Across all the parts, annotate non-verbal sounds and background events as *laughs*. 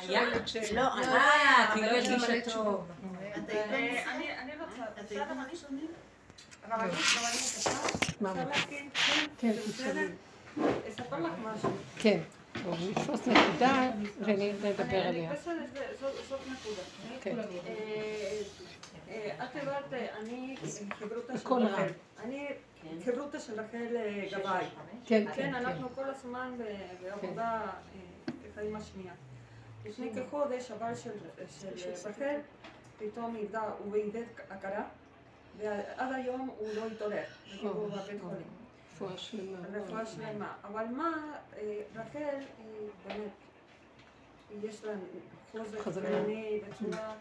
היה? לא, אה, כי לא יש לי הרגישה מלא טוב. תשובות. אה, אני אני רוצה, בסדר, אני שומעים? אבל אני גם אני רוצה, מה? אפשר להגיד? כן, זה בסדר? אספר לך משהו. כן. בואו נתפוס נקודה ונדבר אני עליה. זאת- נקודה. כן. אה, אה, את אה, אני חברותה של בקול רחל. רם. אני חברותה של רחל אה, גבאי. כן, כן, כן, כן. אנחנו כל הזמן בעבודה אה, עם השנייה. לפני כחודש הבעל של רחל פתאום איבדה, הוא איבד הכרה, ועד היום הוא לא התעורר, הוא בבית חולים. רפואה שלמה. רפואה שלמה. אבל מה, אה, רחל היא באמת, יש לה חוזק חזקה. עיני בצורה,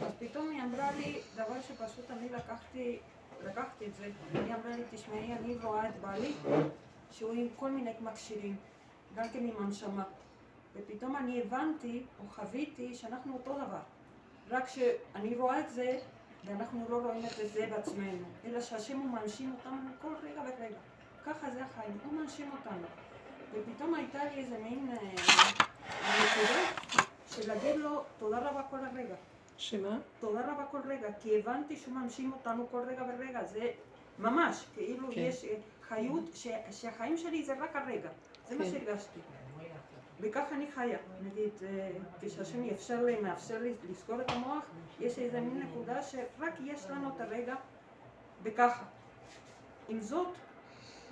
אז פתאום היא אמרה לי דבר שפשוט אני לקחתי, לקחתי את זה, היא אמרה לי, תשמעי, אני רואה את בעלי, שהוא עם כל מיני מכשירים, גם כן עם הנשמה. ופתאום אני הבנתי, או חוויתי, שאנחנו אותו דבר. רק שאני רואה את זה, ואנחנו לא רואים את זה בעצמנו, אלא שהשם הוא מנשים אותנו כל רגע ורגע. ככה זה החיים, הוא מנשים אותנו. ופתאום הייתה לי איזה מין אה, נקודה של להגיד לו תודה רבה כל הרגע. שמה? תודה רבה כל רגע, כי הבנתי שהוא מנשים אותנו כל רגע ורגע, זה ממש, כאילו כן. יש אה, חיות, ש- שהחיים שלי זה רק הרגע, זה מה כן. שהרגשתי. וככה אני חיה, נגיד, אה, כשהשם יאפשר לי, מאפשר לי לסגור את המוח, יש איזה מין נקודה שרק יש לנו את הרגע וככה. עם זאת,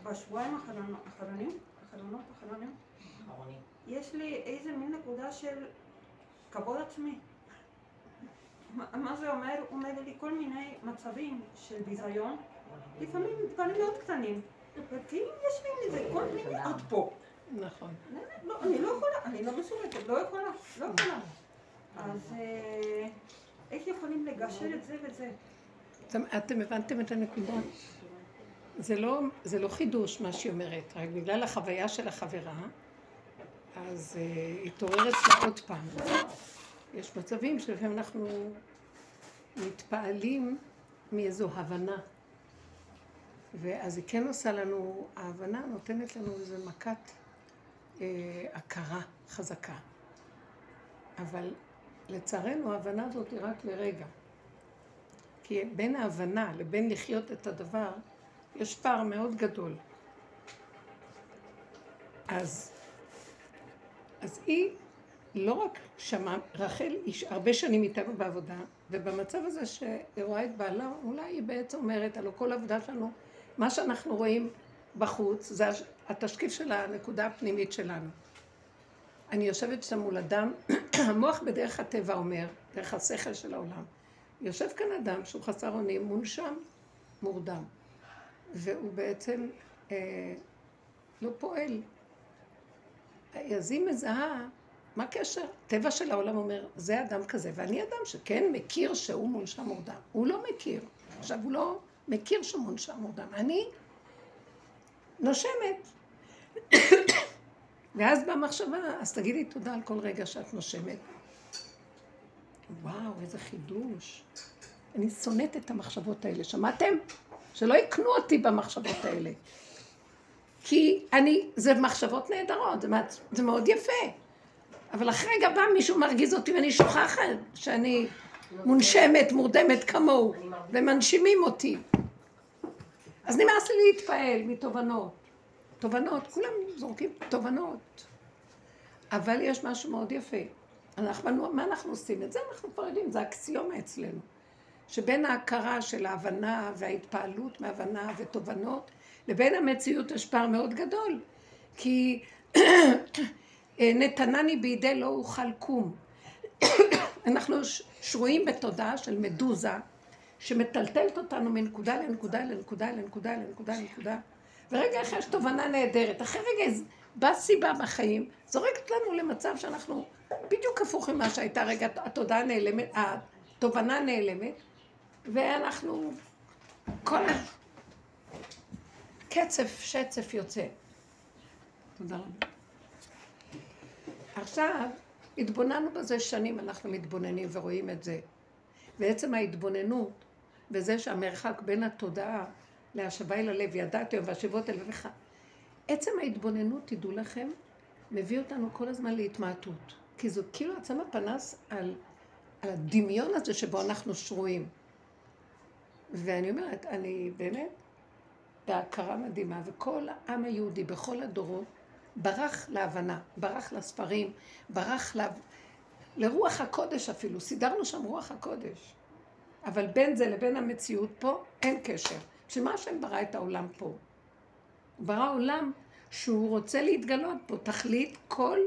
בשבועיים האחרונים, האחרונות, האחרונים, יש לי איזה מין נקודה של כבוד עצמי. מה, זה אומר? אומר לי כל מיני מצבים של ביזיון, לפעמים דברים מאוד קטנים, וכאילו יש לי איזה קול פנימי עד פה. נכון. לא, אני לא יכולה, אני לא מסוגלת, לא יכולה, לא יכולה. אז אה, איך יכולים לגשר את זה וזה? אתם, אתם הבנתם את הנקודה? זה לא, זה לא חידוש מה שהיא אומרת, רק בגלל החוויה של החברה, אז uh, התעורר אצלה עוד פעם. יש מצבים שלפעמים אנחנו מתפעלים מאיזו הבנה. ואז היא כן עושה לנו, ההבנה נותנת לנו איזו מכת אה, הכרה חזקה. אבל לצערנו ההבנה הזאת היא רק לרגע. כי בין ההבנה לבין לחיות את הדבר, יש פער מאוד גדול. אז, אז היא לא רק שמעה, רחל היא הרבה שנים איתנו בעבודה, ובמצב הזה שהיא רואה את בעלה, אולי היא בעצם אומרת, הלוא כל העבודה שלנו, מה שאנחנו רואים בחוץ, זה התשקיף של הנקודה הפנימית שלנו. אני יושבת שם מול אדם, *clears throat* המוח בדרך הטבע אומר, דרך השכל של העולם, יושב כאן אדם שהוא חסר אונים, מונשם, מורדם, והוא בעצם אה, לא פועל. אז היא מזהה, מה הקשר? טבע של העולם אומר, זה אדם כזה, ואני אדם שכן מכיר שהוא מונשם מורדם. הוא לא מכיר. עכשיו, הוא לא מכיר שהוא מונשם מורדם. אני נושמת. ואז במחשבה, אז תגידי תודה על כל רגע שאת נושמת. וואו, איזה חידוש. אני שונאת את המחשבות האלה, שמעתם? שלא יקנו אותי במחשבות האלה. כי אני, זה מחשבות נהדרות, זה, זה מאוד יפה. אבל אחרי רגע בא מישהו מרגיז אותי ואני שוכחת שאני מונשמת, מורדמת כמוהו, ומנשימים אותי. אז נמאס לי להתפעל מתובנות. תובנות, כולם זורקים תובנות. אבל יש משהו מאוד יפה. אנחנו, מה אנחנו עושים? את זה אנחנו כבר יודעים, זה אקסיומה אצלנו. שבין ההכרה של ההבנה וההתפעלות מהבנה ותובנות, לבין המציאות יש פער מאוד גדול. כי *clears throat* נתנני בידי לא אוכל קום. *clears throat* אנחנו שרויים בתודעה של מדוזה, שמטלטלת אותנו מנקודה לנקודה לנקודה לנקודה לנקודה לנקודה. ורגע אחרי יש תובנה נהדרת. אחרי רגע באה סיבה בחיים, זורקת לנו למצב שאנחנו בדיוק הפוך ממה שהייתה רגע התודעה נעלמת, התובנה נעלמת, ואנחנו כל קצף, שצף יוצא. תודה רבה. עכשיו, התבוננו בזה שנים, אנחנו מתבוננים ורואים את זה. ועצם ההתבוננות, וזה שהמרחק בין התודעה להשבה אל הלב, ידעתי היום והשיבות אל לבך, עצם ההתבוננות, תדעו לכם, מביא אותנו כל הזמן להתמעטות. כי זו כאילו עצמה פנס על, על הדמיון הזה שבו אנחנו שרויים. ואני אומרת, אני באמת בהכרה מדהימה, וכל העם היהודי בכל הדורות ברח להבנה, ברח לספרים, ברח ל... לרוח הקודש אפילו, סידרנו שם רוח הקודש. אבל בין זה לבין המציאות פה אין קשר. בשביל מה השם ברא את העולם פה? הוא ברא עולם שהוא רוצה להתגלות פה. תכלית כל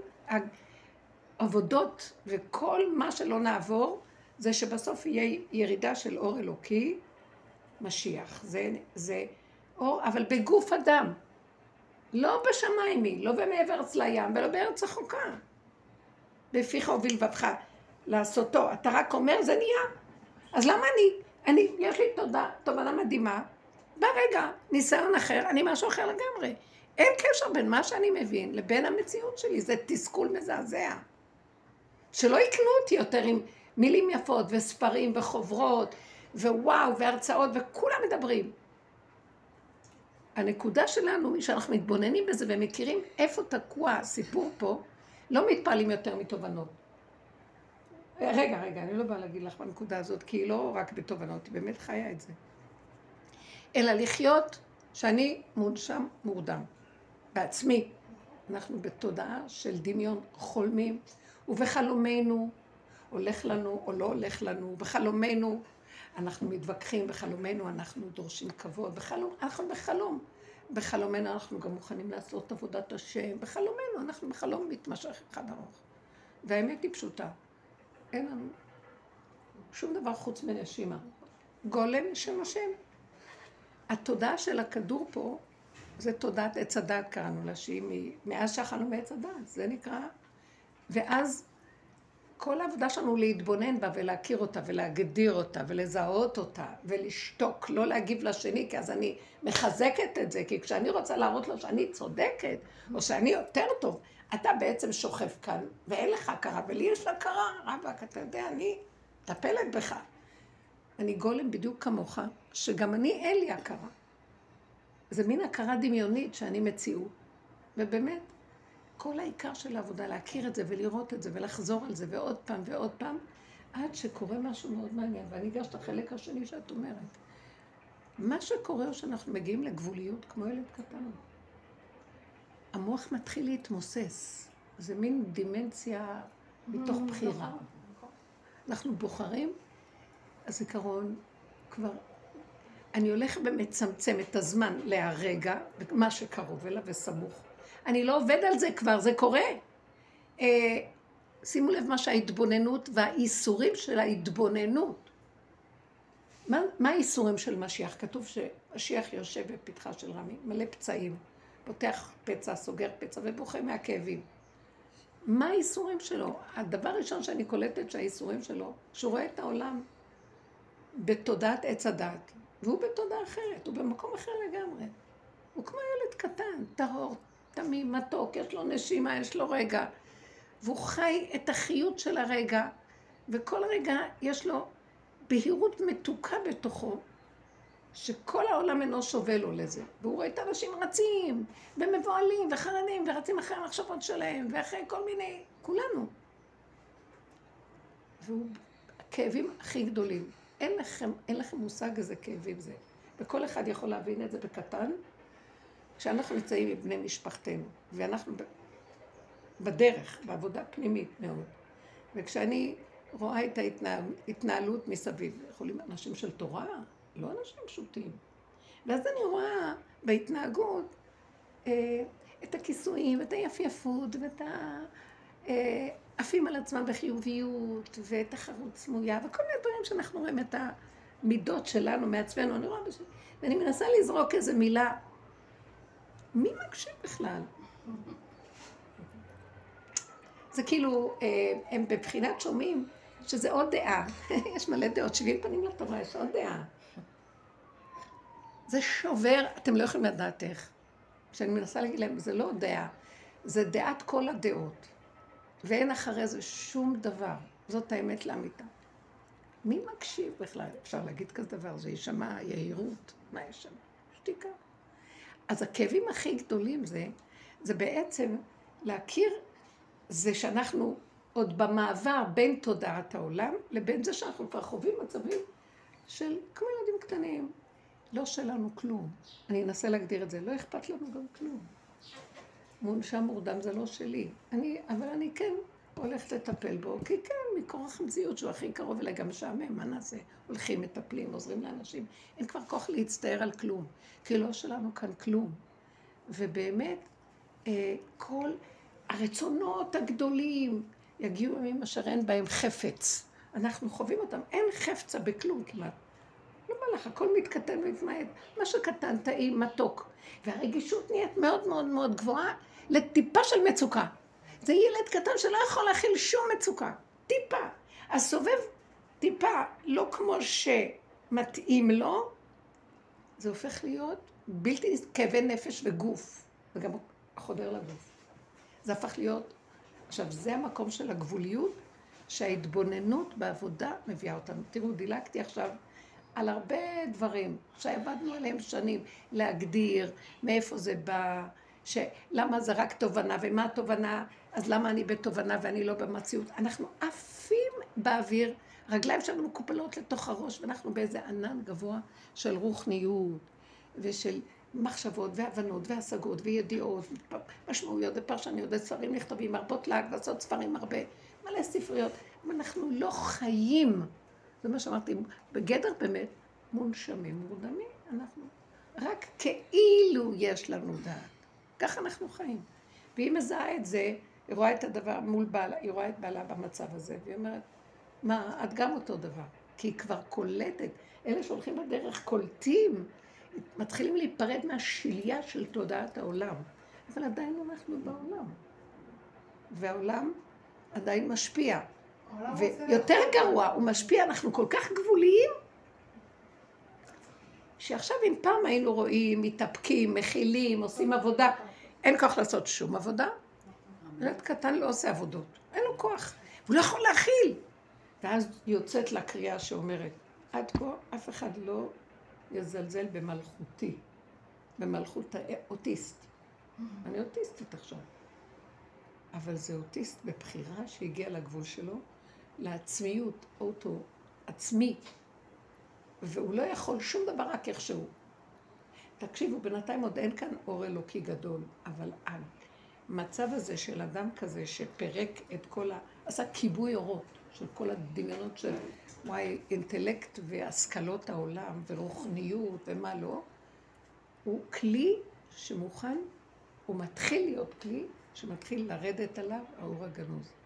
העבודות וכל מה שלא נעבור, זה שבסוף יהיה ירידה של אור אלוקי, משיח. זה, זה אור, אבל בגוף אדם. לא בשמיים היא, לא במעבר לים ולא בארץ החוקה. בפיך ובלבבך לעשותו. אתה רק אומר, זה נהיה. אז למה אני, אני, יש לי תודה, תובנה מדהימה, ברגע, ניסיון אחר, אני משהו אחר לגמרי. אין קשר בין מה שאני מבין לבין המציאות שלי, זה תסכול מזעזע. שלא יקנו אותי יותר עם מילים יפות וספרים וחוברות ווואו והרצאות וכולם מדברים. הנקודה שלנו היא שאנחנו מתבוננים בזה ומכירים איפה תקוע הסיפור פה, לא מתפעלים יותר מתובנות. רגע, רגע, אני לא באה להגיד לך בנקודה הזאת, כי היא לא רק בתובנות, היא באמת חיה את זה. אלא לחיות שאני מונשם מורדם. בעצמי. אנחנו בתודעה של דמיון חולמים, ובחלומנו הולך לנו או לא הולך לנו, בחלומנו אנחנו מתווכחים, בחלומנו אנחנו דורשים כבוד, בחלום, אנחנו בחלום. בחלומנו אנחנו גם מוכנים לעשות עבודת השם, בחלומנו אנחנו בחלום מתמשך אחד ארוך. והאמת היא פשוטה, אין לנו שום דבר חוץ מנשימה. גולם שנושם. התודעה של הכדור פה זה תודעת עץ הדת קראנו לה, שהיא מאז שאכלנו מעץ הדת, זה נקרא. ואז כל העבודה שלנו להתבונן בה ולהכיר אותה ולהגדיר אותה ולזהות אותה ולשתוק, לא להגיב לשני, כי אז אני מחזקת את זה, כי כשאני רוצה להראות לו שאני צודקת, או שאני יותר טוב, אתה בעצם שוכב כאן, ואין לך הכרה, ולי יש הכרה, רבאק, אתה יודע, אני מטפלת בך. אני גולם בדיוק כמוך, שגם אני אין לי הכרה. זה מין הכרה דמיונית שאני מציאות. ובאמת, כל העיקר של העבודה, להכיר את זה ולראות את זה ולחזור על זה ועוד פעם ועוד פעם, עד שקורה משהו מאוד מעניין. ואני אגש את החלק השני שאת אומרת. מה שקורה הוא שאנחנו מגיעים לגבוליות כמו ילד קטן. המוח מתחיל להתמוסס. זה מין דימנציה מתוך mm, בחירה. נכון, נכון. אנחנו בוחרים, הזיכרון כבר... אני הולכת ומצמצם את הזמן להרגע, מה שקרוב אליו וסמוך. אני לא עובד על זה כבר, זה קורה. אה, שימו לב מה שההתבוננות והאיסורים של ההתבוננות. מה, מה האיסורים של משיח? כתוב שמשיח יושב בפתחה של רמי, מלא פצעים. פותח פצע, סוגר פצע ובוכה מהכאבים. מה האיסורים שלו? הדבר הראשון שאני קולטת שהאיסורים שלו, שהוא רואה את העולם בתודעת עץ הדת, והוא בתודעה אחרת, הוא במקום אחר לגמרי. הוא כמו ילד קטן, טהור, תמים, מתוק, יש לו נשימה, יש לו רגע. והוא חי את החיות של הרגע, וכל רגע יש לו בהירות מתוקה בתוכו, שכל העולם אינו שובה לו לזה. והוא רואה את האנשים רצים, ומבוהלים, וחרנים, ורצים אחרי המחשבות שלהם, ואחרי כל מיני, כולנו. והוא, הכאבים הכי גדולים. אין לכם, אין לכם מושג איזה כאבים זה. וכל אחד יכול להבין את זה בקטן, כשאנחנו נמצאים עם בני משפחתנו, ואנחנו בדרך, בעבודה פנימית מאוד. וכשאני רואה את ההתנהלות מסביב, יכולים אנשים של תורה, לא אנשים פשוטים. ואז אני רואה בהתנהגות אה, את הכיסויים, את היפייפות, ואת העפים אה, על עצמם בחיוביות, ואת החרוץ סמויה, וכל מיני דברים שאנחנו רואים את המידות שלנו מעצמנו. אני רואה בש... ואני מנסה לזרוק איזה מילה. מי מקשיב בכלל? זה כאילו, אה, הם בבחינת שומעים שזה עוד דעה. *laughs* יש מלא דעות, 70 פנים לתורה, יש עוד דעה. זה שובר, אתם לא יכולים לדעת איך. כשאני מנסה להגיד להם, זה לא דעה, זה דעת כל הדעות. ואין אחרי זה שום דבר. זאת האמת לאמיתה. מי מקשיב בכלל? אפשר להגיד כזה דבר, זה יישמע יהירות, מה יש שם? שתיקה. אז הכאבים הכי גדולים זה, זה בעצם להכיר זה שאנחנו עוד במעבר בין תודעת העולם לבין זה שאנחנו כבר חווים מצבים של כמו ילדים קטנים. לא שלנו כלום. אני אנסה להגדיר את זה, לא אכפת לנו גם כלום. מונשם מורדם זה לא שלי. אני, אבל אני כן הולכת לטפל בו, כי כן, מכורח המציאות שהוא הכי קרוב אליי, גם משעמם, מה נעשה? הולכים, מטפלים, עוזרים לאנשים. אין כבר כוח להצטער על כלום, כי לא שלנו כאן כלום. ובאמת, אה, כל הרצונות הגדולים יגיעו ימים אשר אין בהם חפץ. אנחנו חווים אותם, אין חפצה בכלום כמעט. לך, הכל מתקטן ומתמעט. מה שקטן, טעים, מתוק. והרגישות נהיית מאוד מאוד מאוד גבוהה לטיפה של מצוקה. זה ילד קטן שלא יכול להכיל שום מצוקה. טיפה. אז סובב טיפה, לא כמו שמתאים לו, זה הופך להיות בלתי כאבי נפש וגוף, וגם חודר לגוף. זה הפך להיות, עכשיו זה המקום של הגבוליות, שההתבוננות בעבודה מביאה אותנו. תראו, דילגתי עכשיו על הרבה דברים שעבדנו עליהם שנים, להגדיר מאיפה זה בא, שלמה זה רק תובנה, ומה התובנה, אז למה אני בתובנה ואני לא במציאות. אנחנו עפים באוויר, רגליים שלנו מקופלות לתוך הראש, ואנחנו באיזה ענן גבוה של רוחניות ושל מחשבות והבנות והשגות וידיעות, משמעויות ופרשניות וספרים נכתבים, מרפות לעג ועשות ספרים הרבה, מלא ספריות, ואנחנו לא חיים. זה מה שאמרתי, בגדר באמת מונשמים, מורדמים, אנחנו רק כאילו יש לנו דעת. ככה אנחנו חיים. והיא מזהה את זה, היא רואה את הדבר מול בעלה, היא רואה את בעלה במצב הזה, והיא אומרת, מה, את גם אותו דבר. כי היא כבר קולטת, אלה שהולכים בדרך קולטים, מתחילים להיפרד מהשליה של תודעת העולם. אבל עדיין אנחנו בעולם. והעולם עדיין משפיע. ויותר גרוע, הוא משפיע, אנחנו כל כך גבוליים, שעכשיו אם פעם היינו רואים, מתאפקים, מכילים, עושים עבודה, אין כוח לעשות שום עבודה. ילד קטן לא עושה עבודות, אין לו כוח, הוא לא יכול להכיל. ואז יוצאת לה קריאה שאומרת, עד כה אף אחד לא יזלזל במלכותי, במלכות האוטיסט. אני אוטיסטית עכשיו. אבל זה אוטיסט בבחירה שהגיע לגבול שלו, לעצמיות, אוטו, עצמי, והוא לא יכול שום דבר רק איכשהו. תקשיבו, בינתיים עוד אין כאן אור אלוקי גדול, אבל המצב הזה של אדם כזה שפירק את כל ה... עשה כיבוי אורות של כל הדמיונות של וואי, אינטלקט והשכלות העולם ורוחניות ומה לא, הוא כלי שמוכן, הוא מתחיל להיות כלי שמתחיל לרדת עליו האור הגנוז.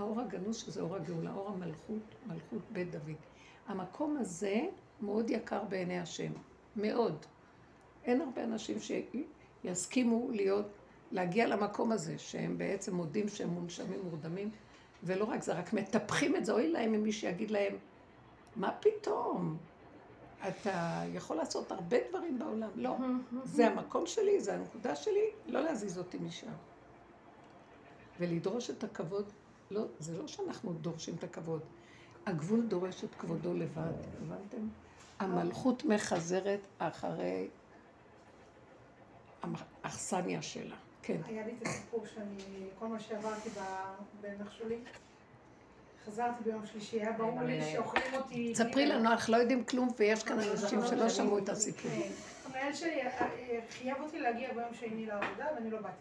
האור הגנוז שזה אור הגאולה, אור המלכות, מלכות בית דוד. המקום הזה מאוד יקר בעיני השם, מאוד. אין הרבה אנשים שיסכימו להיות, להגיע למקום הזה, שהם בעצם מודים שהם מונשמים, מורדמים, ולא רק זה, רק מטפחים את זה, אוי להם אם מי שיגיד להם, מה פתאום? אתה יכול לעשות הרבה דברים בעולם. לא, זה המקום שלי, זה הנקודה שלי, לא להזיז אותי משם. ולדרוש את הכבוד, לא, זה לא שאנחנו דורשים את הכבוד. הגבול דורש את כבודו לבד, הבנתם? המלכות מחזרת אחרי האכסניה שלה. כן. היה לי את הסיפור שאני, כל מה שעברתי בנחשולים, חזרתי ביום שלישי, היה ברור לי שאוכלים אותי... ספרי לנו, אנחנו לא יודעים כלום, ויש כאן אנשים שלא שמעו את הסיפור. כן. המנהל שלי אה, אה, חייב אותי להגיע ביום שני לעבודה, ואני לא באתי.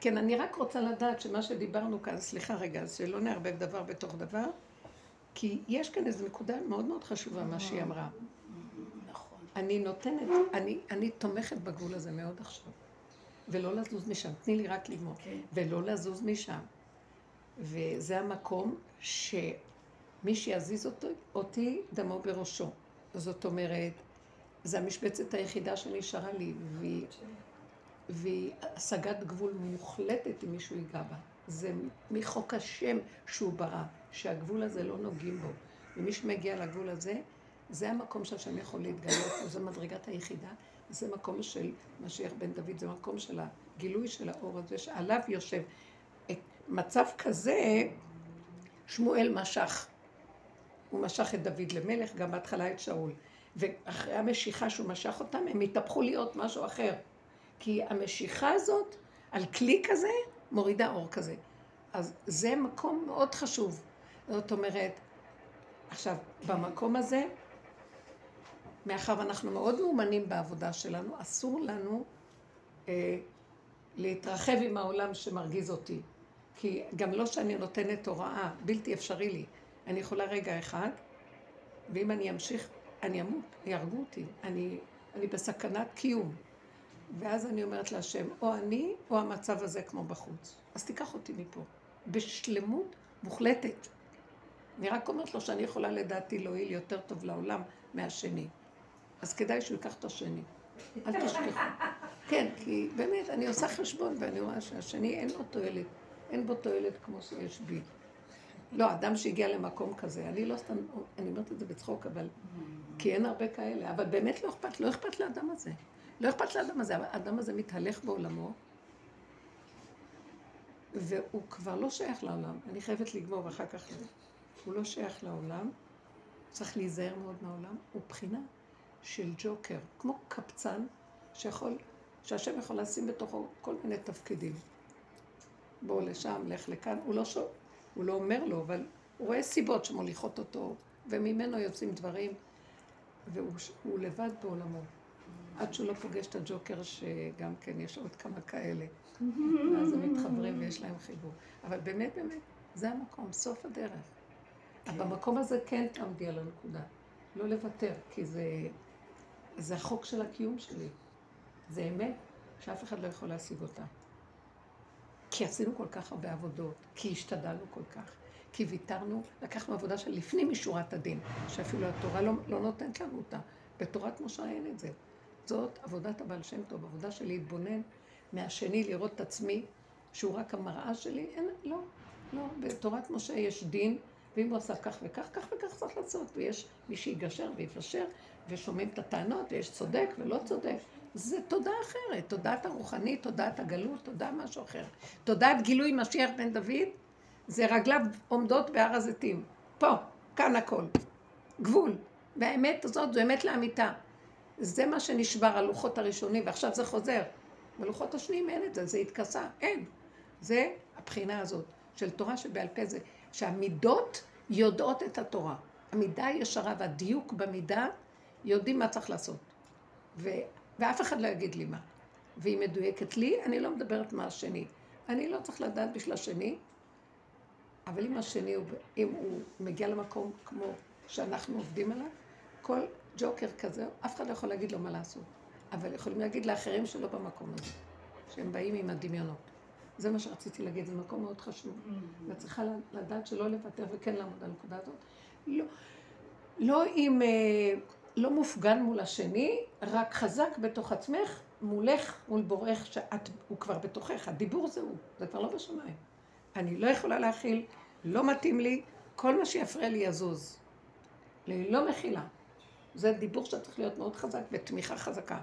כן, אני רק רוצה לדעת שמה שדיברנו כאן, סליחה רגע, שלא נערבב דבר בתוך דבר, כי יש כאן איזו נקודה מאוד מאוד חשובה, מה שהיא אמרה. נכון. אני נותנת, אני, אני תומכת בגבול הזה מאוד עכשיו. ולא לזוז משם, תני לי רק ללמוד. Okay. כן. ולא לזוז משם. וזה המקום שמי שיזיז אותי, אותי דמו בראשו. זאת אומרת, זו המשבצת היחידה שנשארה לי, והיא, והיא השגת גבול מוחלטת אם מישהו ייגע בה. זה מחוק השם שהוא ברא, שהגבול הזה לא נוגעים בו. ומי שמגיע לגבול הזה, זה המקום שהשם יכול להתגלות *coughs* פה, זו מדרגת היחידה, זה מקום של משיח בן דוד, זה מקום של הגילוי של האור הזה, שעליו יושב. מצב כזה, שמואל משך. הוא משך את דוד למלך, גם בהתחלה את שאול. ואחרי המשיכה שהוא משך אותם, הם התהפכו להיות משהו אחר. כי המשיכה הזאת, על כלי כזה, מורידה אור כזה. אז זה מקום מאוד חשוב. זאת אומרת, עכשיו, במקום הזה, מאחר ואנחנו מאוד מאומנים בעבודה שלנו, אסור לנו אה, להתרחב עם העולם שמרגיז אותי. כי גם לא שאני נותנת הוראה, בלתי אפשרי לי. אני יכולה רגע אחד, ואם אני אמשיך, אני אמות, יהרגו אותי. אני, אני בסכנת קיום. ואז אני אומרת להשם, או אני, או המצב הזה כמו בחוץ. אז תיקח אותי מפה. בשלמות מוחלטת. אני רק אומרת לו שאני יכולה לדעתי להועיל יותר טוב לעולם מהשני. אז כדאי שהוא ייקח את השני. אל תשכחו. כן, כי באמת, אני עושה חשבון ואני רואה שהשני אין לו תועלת. אין בו תועלת כמו שיש בי. לא, אדם שהגיע למקום כזה, אני לא סתם, אני אומרת את זה בצחוק, אבל... כי אין הרבה כאלה, אבל באמת לא אכפת, לא אכפת לאדם הזה. לא אכפת לאדם הזה, האדם הזה מתהלך בעולמו, והוא כבר לא שייך לעולם. אני חייבת לגמור ואחר כך... הוא לא שייך לעולם, צריך להיזהר מאוד מהעולם, הוא בחינה של ג'וקר, כמו קבצן שיכול, שהשם יכול לשים בתוכו כל מיני תפקידים. בוא לשם, לך לכאן, הוא לא, שואל, הוא לא אומר לו, אבל הוא רואה סיבות שמוליכות אותו, וממנו יוצאים דברים, והוא לבד בעולמו. עד שהוא לא פוגש את הג'וקר, שגם כן יש עוד כמה כאלה. *laughs* ואז הם מתחברים ויש להם חיבור. אבל באמת, באמת, זה המקום, סוף הדרך. כן. במקום הזה כן תעמדי על הנקודה. לא לוותר, כי זה, זה החוק של הקיום שלי. זה אמת שאף אחד לא יכול להשיג אותה. כי עשינו כל כך הרבה עבודות, כי השתדלנו כל כך, כי ויתרנו, לקחנו עבודה של לפנים משורת הדין, שאפילו התורה לא, לא נותנת לנו אותה. בתורת משה אין את זה. זאת עבודת הבעל שם טוב, עבודה של להתבונן מהשני, לראות את עצמי, שהוא רק המראה שלי. אין, לא, לא. בתורת משה יש דין, ואם הוא עשה כך וכך, כך וכך צריך לעשות. ויש מי שיגשר ויפשר, ושומעים את הטענות, ויש צודק ולא צודק. זה תודה אחרת, תודעת הרוחנית, תודעת הגלות, תודה משהו אחר. תודעת גילוי משיח בן דוד, זה רגליו עומדות בהר הזיתים. פה, כאן הכל. גבול. והאמת הזאת זו אמת לאמיתה. זה מה שנשבר, הלוחות הראשונים, ועכשיו זה חוזר. בלוחות השניים אין את זה, זה התכסה, אין. זה הבחינה הזאת של תורה שבעל פה זה, שהמידות יודעות את התורה. המידה הישרה והדיוק במידה יודעים מה צריך לעשות. ו... ואף אחד לא יגיד לי מה. והיא מדויקת לי, אני לא מדברת מה השני. אני לא צריך לדעת בשביל השני, אבל אם השני, אם הוא מגיע למקום כמו שאנחנו עובדים עליו, כל ג'וקר כזה, אף אחד לא יכול להגיד לו מה לעשות. אבל יכולים להגיד לאחרים שלא במקום הזה, שהם באים עם הדמיונות. זה מה שרציתי להגיד, זה מקום מאוד חשוב. Mm-hmm. ואת צריכה לדעת שלא לוותר וכן לעמוד על הנקודה הזאת. לא, לא עם, אה, לא מופגן מול השני, רק חזק בתוך עצמך, מולך, מול בורך, שהוא כבר בתוכך. הדיבור זה הוא, זה כבר לא בשמיים. אני לא יכולה להכיל, לא מתאים לי, כל מה שיפריע לי יזוז. לא מכילה. זה דיבור שצריך להיות מאוד חזק ותמיכה חזקה.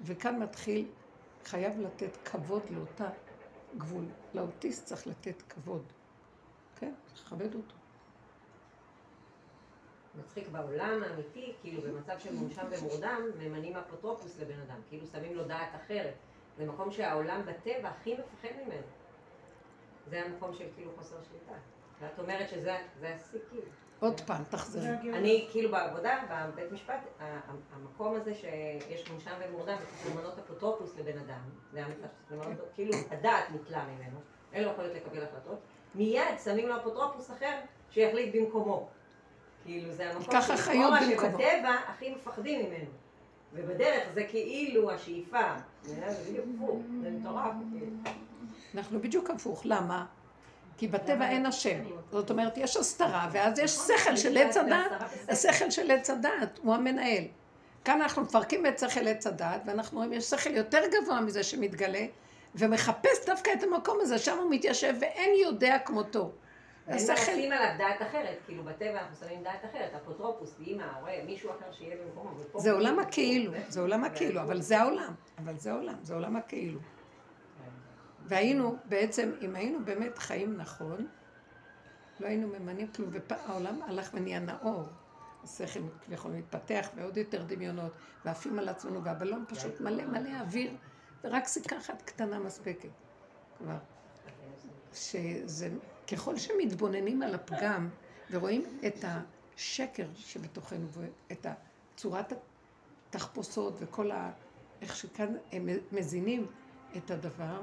וכאן מתחיל, חייב לתת כבוד לאותה גבול. לאוטיסט צריך לתת כבוד. כן, לכבד אותו. מצחיק בעולם האמיתי, כאילו במצב של מונשם ומורדם, ממנים אפוטרופוס לבן אדם, כאילו שמים לו דעת אחרת. זה מקום שהעולם בטבע הכי מפחד ממנו. זה המקום של כאילו חוסר שליטה. ואת אומרת שזה השיא כאילו. עוד פעם, תחזרי. אני כאילו בעבודה, בבית משפט, המקום הזה שיש מונשם ומורדם, וצריך למנות אפוטרופוס לבן אדם, זה המצב כאילו הדעת נתלה ממנו, אין לו יכולת לקבל החלטות, מיד שמים לו אפוטרופוס אחר שיחליט במקומו. כאילו זה המקום במקומו. שבטבע הכי מפחדים ממנו. ובדרך זה כאילו השאיפה. זה בדיוק הפוך, זה מטורף. כאילו. אנחנו בדיוק הפוך, למה? כי בטבע אין השם. זאת אומרת, יש הסתרה, ואז יש שכל של עץ הדת, השכל של עץ הדת, הוא המנהל. כאן אנחנו מפרקים את שכל עץ הדת, ואנחנו רואים, יש שכל יותר גבוה מזה שמתגלה, ומחפש דווקא את המקום הזה, שם הוא מתיישב, ואין יודע כמותו. השכל... הם מנסים עליו דעת אחרת, כאילו בטבע אנחנו שמים דעת אחרת, אפוטרופוס, אימא, הורה, מישהו אחר שיהיה במקומו. זה עולם הכאילו, זה עולם הכאילו, אבל זה העולם, אבל זה עולם, זה עולם הכאילו. והיינו, בעצם, אם היינו באמת חיים נכון, לא היינו ממנים כלום, והעולם הלך ונהיה נאור. השכל כביכול מתפתח, ועוד יותר דמיונות, ועפים על עצמנו, והבלון פשוט מלא מלא אוויר, ורק סיכה אחת קטנה מספקת כבר. שזה, ככל שמתבוננים על הפגם ורואים את השקר שבתוכנו ואת צורת התחפושות וכל ה... איך שכאן הם מזינים את הדבר,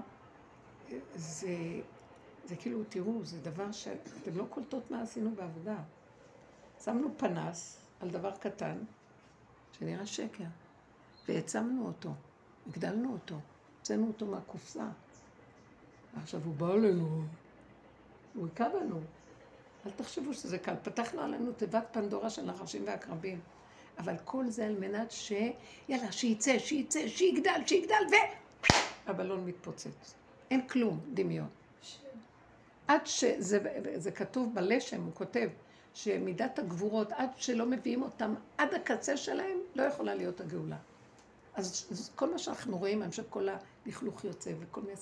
זה, זה כאילו, תראו, זה דבר שאתם לא קולטות מה עשינו בעבודה. שמנו פנס על דבר קטן, שנראה שקר, והעצמנו אותו, הגדלנו אותו, הוצאנו אותו מהקופסה. עכשיו הוא בא אלינו, הוא היכה בנו. אל תחשבו שזה קל. פתחנו עלינו תיבת פנדורה של נחשים ועקרבים. אבל כל זה על מנת ש... יאללה, שייצא, שייצא, שיגדל, שיגדל, ו... הבלון מתפוצץ. אין כלום, דמיון. עד שזה זה כתוב בלשם, הוא כותב, שמידת הגבורות, עד שלא מביאים אותם עד הקצה שלהם, לא יכולה להיות הגאולה. אז, אז כל מה שאנחנו רואים, אני חושבת כל הלכלוך יוצא וכל מיני...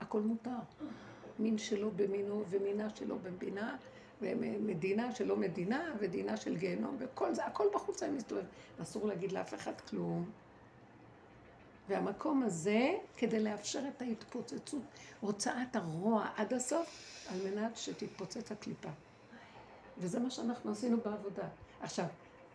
הכל מותר. מין שלו במינו ומינה שלו במינה, ומדינה שלא מדינה, ודינה של גיהנום, וכל זה, הכל בחוץ היה מסתובב. אסור להגיד לאף אחד כלום. והמקום הזה, כדי לאפשר את ההתפוצצות, הוצאת הרוע עד הסוף, על מנת שתתפוצץ הקליפה. וזה מה שאנחנו עשינו בעבודה. עכשיו,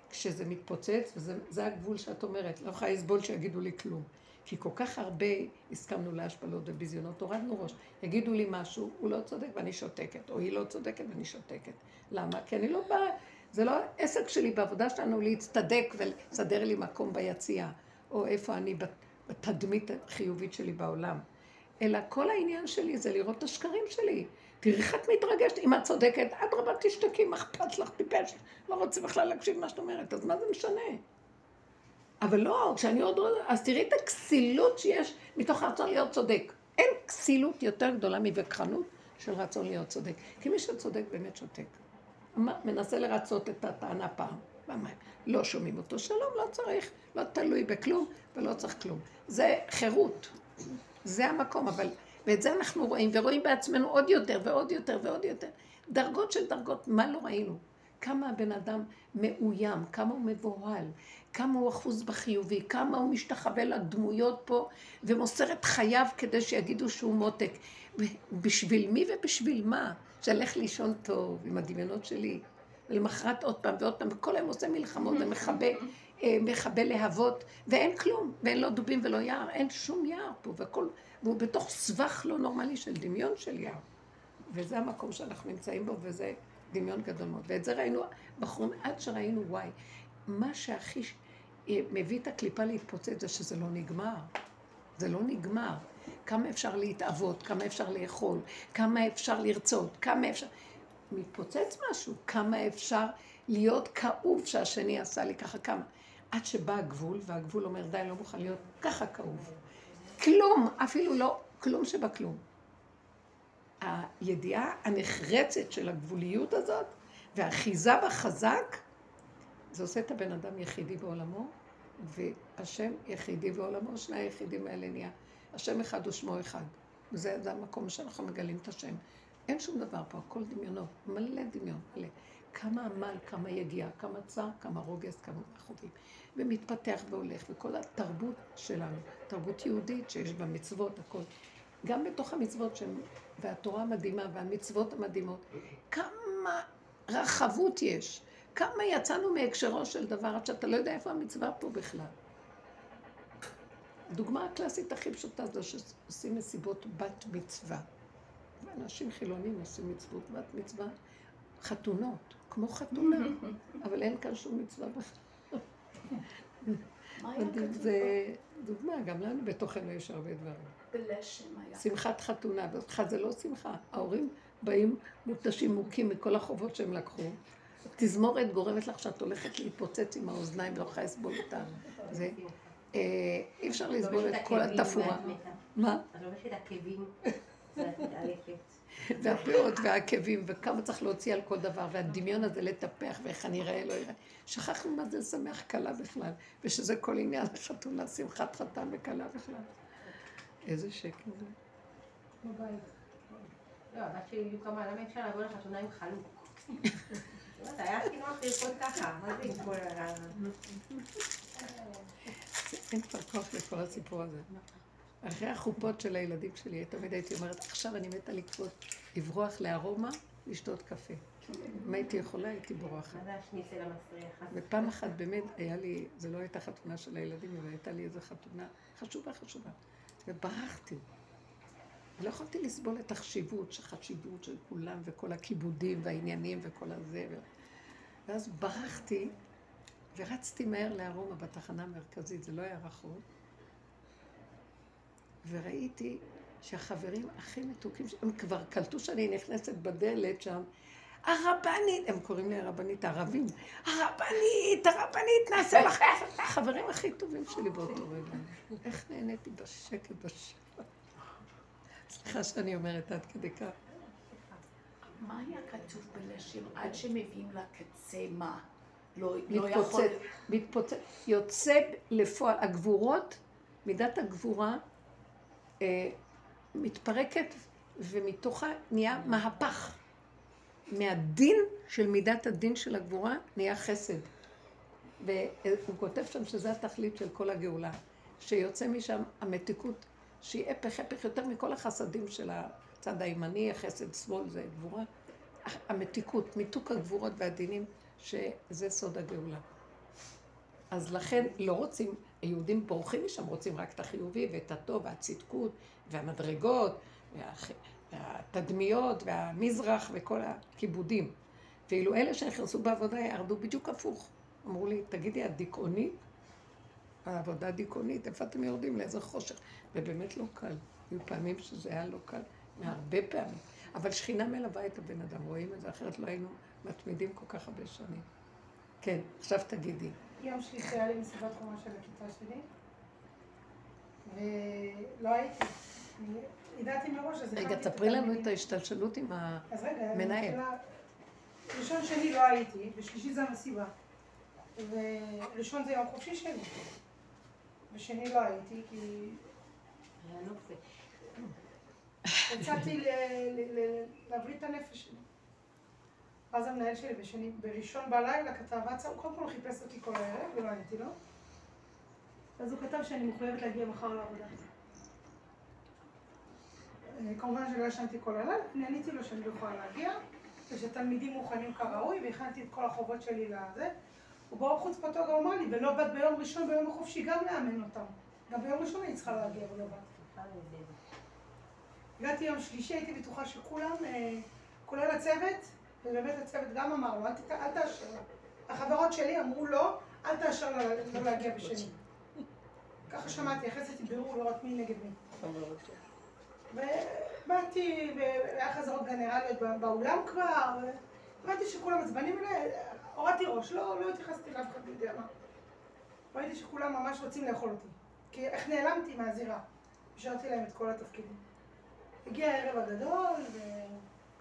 כשזה מתפוצץ, וזה הגבול שאת אומרת, לא יכולה לסבול שיגידו לי כלום. כי כל כך הרבה הסכמנו להשפלות וביזיונות, הורדנו ראש. יגידו לי משהו, הוא לא צודק ואני שותקת, או היא לא צודקת ואני שותקת. למה? כי אני לא באה, זה לא עסק שלי בעבודה שלנו להצטדק ולסדר לי מקום ביציאה, או איפה אני בתדמית החיובית שלי בעולם. אלא כל העניין שלי זה לראות את השקרים שלי. תראי איך את מתרגשת, אם את צודקת, אדרבה תשתקי, מה אכפת לך, טיפש, לא רוצה בכלל להקשיב מה שאת אומרת, אז מה זה משנה? אבל לא, כשאני עוד... אז תראי את הכסילות שיש מתוך רצון להיות צודק. אין כסילות יותר גדולה מווכחנות של רצון להיות צודק. כי מי שצודק באמת שותק. מנסה לרצות את הטענה פעם, פעמיים. לא שומעים אותו, שלום, לא צריך, לא תלוי בכלום ולא צריך כלום. זה חירות. זה המקום, אבל... ואת זה אנחנו רואים, ורואים בעצמנו עוד יותר ועוד יותר ועוד יותר. דרגות של דרגות, מה לא ראינו? כמה הבן אדם מאוים, כמה הוא מבוהל, כמה הוא אחוז בחיובי, כמה הוא משתחווה לדמויות פה ומוסר את חייו כדי שיגידו שהוא מותק. בשביל מי ובשביל מה? שאלך לישון טוב עם הדמיונות שלי. ולמחרת עוד פעם ועוד פעם, וכל היום עושה מלחמות *laughs* ומכבה אה, מכבה להבות, ואין כלום, ואין לא דובים ולא יער, אין שום יער פה, והכל, והוא בתוך סבך לא נורמלי של דמיון של יער. וזה המקום שאנחנו נמצאים בו, וזה דמיון גדול מאוד. ואת זה ראינו, בחורים, עד שראינו וואי. מה שהכי אה, מביא את הקליפה להתפוצץ זה שזה לא נגמר. זה לא נגמר. כמה אפשר להתאבות, כמה אפשר לאכול, כמה אפשר לרצות, כמה אפשר... מתפוצץ משהו, כמה אפשר להיות כאוב שהשני עשה לי ככה, כמה. עד שבא הגבול, והגבול אומר, די, לא מוכן להיות ככה כאוב. כלום, אפילו לא, כלום שבכלום. הידיעה הנחרצת של הגבוליות הזאת, והאחיזה בחזק, זה עושה את הבן אדם יחידי בעולמו, והשם יחידי בעולמו, שני היחידים האלה נהיה. השם אחד ושמו אחד. וזה המקום שאנחנו מגלים את השם. אין שום דבר פה, הכל דמיונות, מלא דמיון, מלא. כמה עמל, כמה יגיעה, כמה צער, כמה רוגז, כמה חובים. ומתפתח והולך, וכל התרבות שלנו, תרבות יהודית שיש בה מצוות, הכל. גם בתוך המצוות שהן, והתורה המדהימה והמצוות המדהימות, כמה רחבות יש. כמה יצאנו מהקשרו של דבר עד שאתה לא יודע איפה המצווה פה בכלל. הדוגמה הקלאסית הכי פשוטה זה שעושים מסיבות בת מצווה. אנשים חילונים עושים מצוות בת מצווה, חתונות, כמו חתונה, *laughs* אבל אין כאן שום מצווה בכלל. זה דוגמה, גם לנו בתוכנו יש הרבה דברים. שמחת חתונה, ואותך זה לא שמחה. ההורים באים מותשים מוכים מכל החובות שהם לקחו. תזמורת גורמת לך שאת הולכת להתפוצץ עם האוזניים ולא יכולה לסבול אותה. זה, אה, אי אפשר לסבול את כל התפאורה. מה? את לובשת עקבים והפאות והעקבים, וכמה צריך להוציא על כל דבר, והדמיון הזה לטפח, ואיך אני אראה, לא אראה. שכחנו מה זה שמח כלה בכלל, ושזה כל עניין החתונה, שמחת חתן וכלה בכלל. איזה שקר זה. בבית. לא, הבת שלי בדיוק אמרה, למה אפשר לבוא לחתונה עם חלוק? *laughs* היה כאילו לרקוד ככה, מה זה עם כל ה... אין כבר כוח לכל הסיפור הזה. אחרי החופות של הילדים שלי, תמיד הייתי אומרת, עכשיו אני מתה לקפוץ לברוח לארומה, לשתות קפה. אם הייתי יכולה, הייתי בורחת. ופעם אחת באמת היה לי, זה לא הייתה חתונה של הילדים, אבל הייתה לי איזו חתונה חשובה חשובה. וברחתי. לא יכולתי לסבול את החשיבות, החשיבות של כולם, וכל הכיבודים והעניינים וכל הזה. ואז ברחתי, ורצתי מהר לארומה בתחנה המרכזית, זה לא היה רחוק. וראיתי שהחברים הכי מתוקים, הם כבר קלטו שאני נכנסת בדלת שם, הרבנית, הם קוראים לי הרבנית הערבים, הרבנית, הרבנית, נעשה לך החברים הכי טובים שלי באותו רגע. איך נהניתי בשקט, בשקט. סליחה שאני אומרת עד כדי כך. מה היה כתוב בלשם עד שמביאים לקצה מה? לא, לא יכול... מתפוצץ, מתפוצץ, יוצא לפועל, הגבורות, מידת הגבורה מתפרקת ומתוכה נהיה מהפך. מהדין של מידת הדין של הגבורה נהיה חסד. והוא כותב שם שזה התכלית של כל הגאולה, שיוצא משם המתיקות, שהיא הפך הפך יותר מכל החסדים של הצד הימני, החסד שמאל זה גבורה, המתיקות, מיתוק הגבורות והדינים, שזה סוד הגאולה. אז לכן לא רוצים, היהודים בורחים משם, רוצים רק את החיובי ואת הטוב והצדקות והמדרגות והתדמיות והמזרח וכל הכיבודים. ואילו אלה שנכנסו בעבודה ירדו בדיוק הפוך. אמרו לי, תגידי, את דיכאונית? העבודה דיכאונית, איפה אתם יורדים? לאיזה חושך? ובאמת לא קל. היו פעמים שזה היה לא קל, מהרבה פעמים. אבל שכינה מלווה את הבן אדם, רואים את זה, אחרת לא היינו מתמידים כל כך הרבה שנים. כן, עכשיו תגידי. יום שלישי היה לי מסיבת חומה של הכיתה שלי, ולא הייתי. ידעתי מראש, אז רגע, תספרי לנו את ההשתלשלות עם המנהל. ראשון שני לא הייתי, ושלישי זה המסיבה. וראשון זה יום חופשי שלי. ושני לא הייתי, כי... יצאתי להבריא את הנפש שלי. ואז המנהל שלי בשני, בראשון בלילה כתב וואטסאפ, קודם כל הוא חיפש אותי כל הערב, ולא עניתי לו. אז הוא כתב שאני מחויבת להגיע מחר לעבודה. אה, כמובן שלא ישנתי כל הלילה, אני עניתי לו שאני לא יכולה להגיע, ושתלמידים מוכנים כראוי, והכנתי את כל החובות שלי לזה. וברוך חוצפתו גם אמר לי, ולא באת ביום ראשון ביום החופשי גם לאמן אותם. גם ביום ראשון אני צריכה להגיע ולא באת. הגעתי יום שלישי, הייתי בטוחה שכולם, אה, כולל הצוות, ובאמת הצוות גם אמר לו, אל תאשר לה. החברות שלי אמרו לו, אל תאשר לה לא להגיע בשני. ככה שמעתי, אחרי זה תביאו לראות מי נגד מי. ובאתי, והיה חזרות גנרליות באולם כבר, הבנתי שכולם עצבנים אליי, הורדתי ראש, לא, לא התייחסתי לאף אחד, יודע מה. ראיתי שכולם ממש רוצים לאכול אותי. כי איך נעלמתי מהזירה. השארתי להם את כל התפקידים. הגיע הערב הגדול,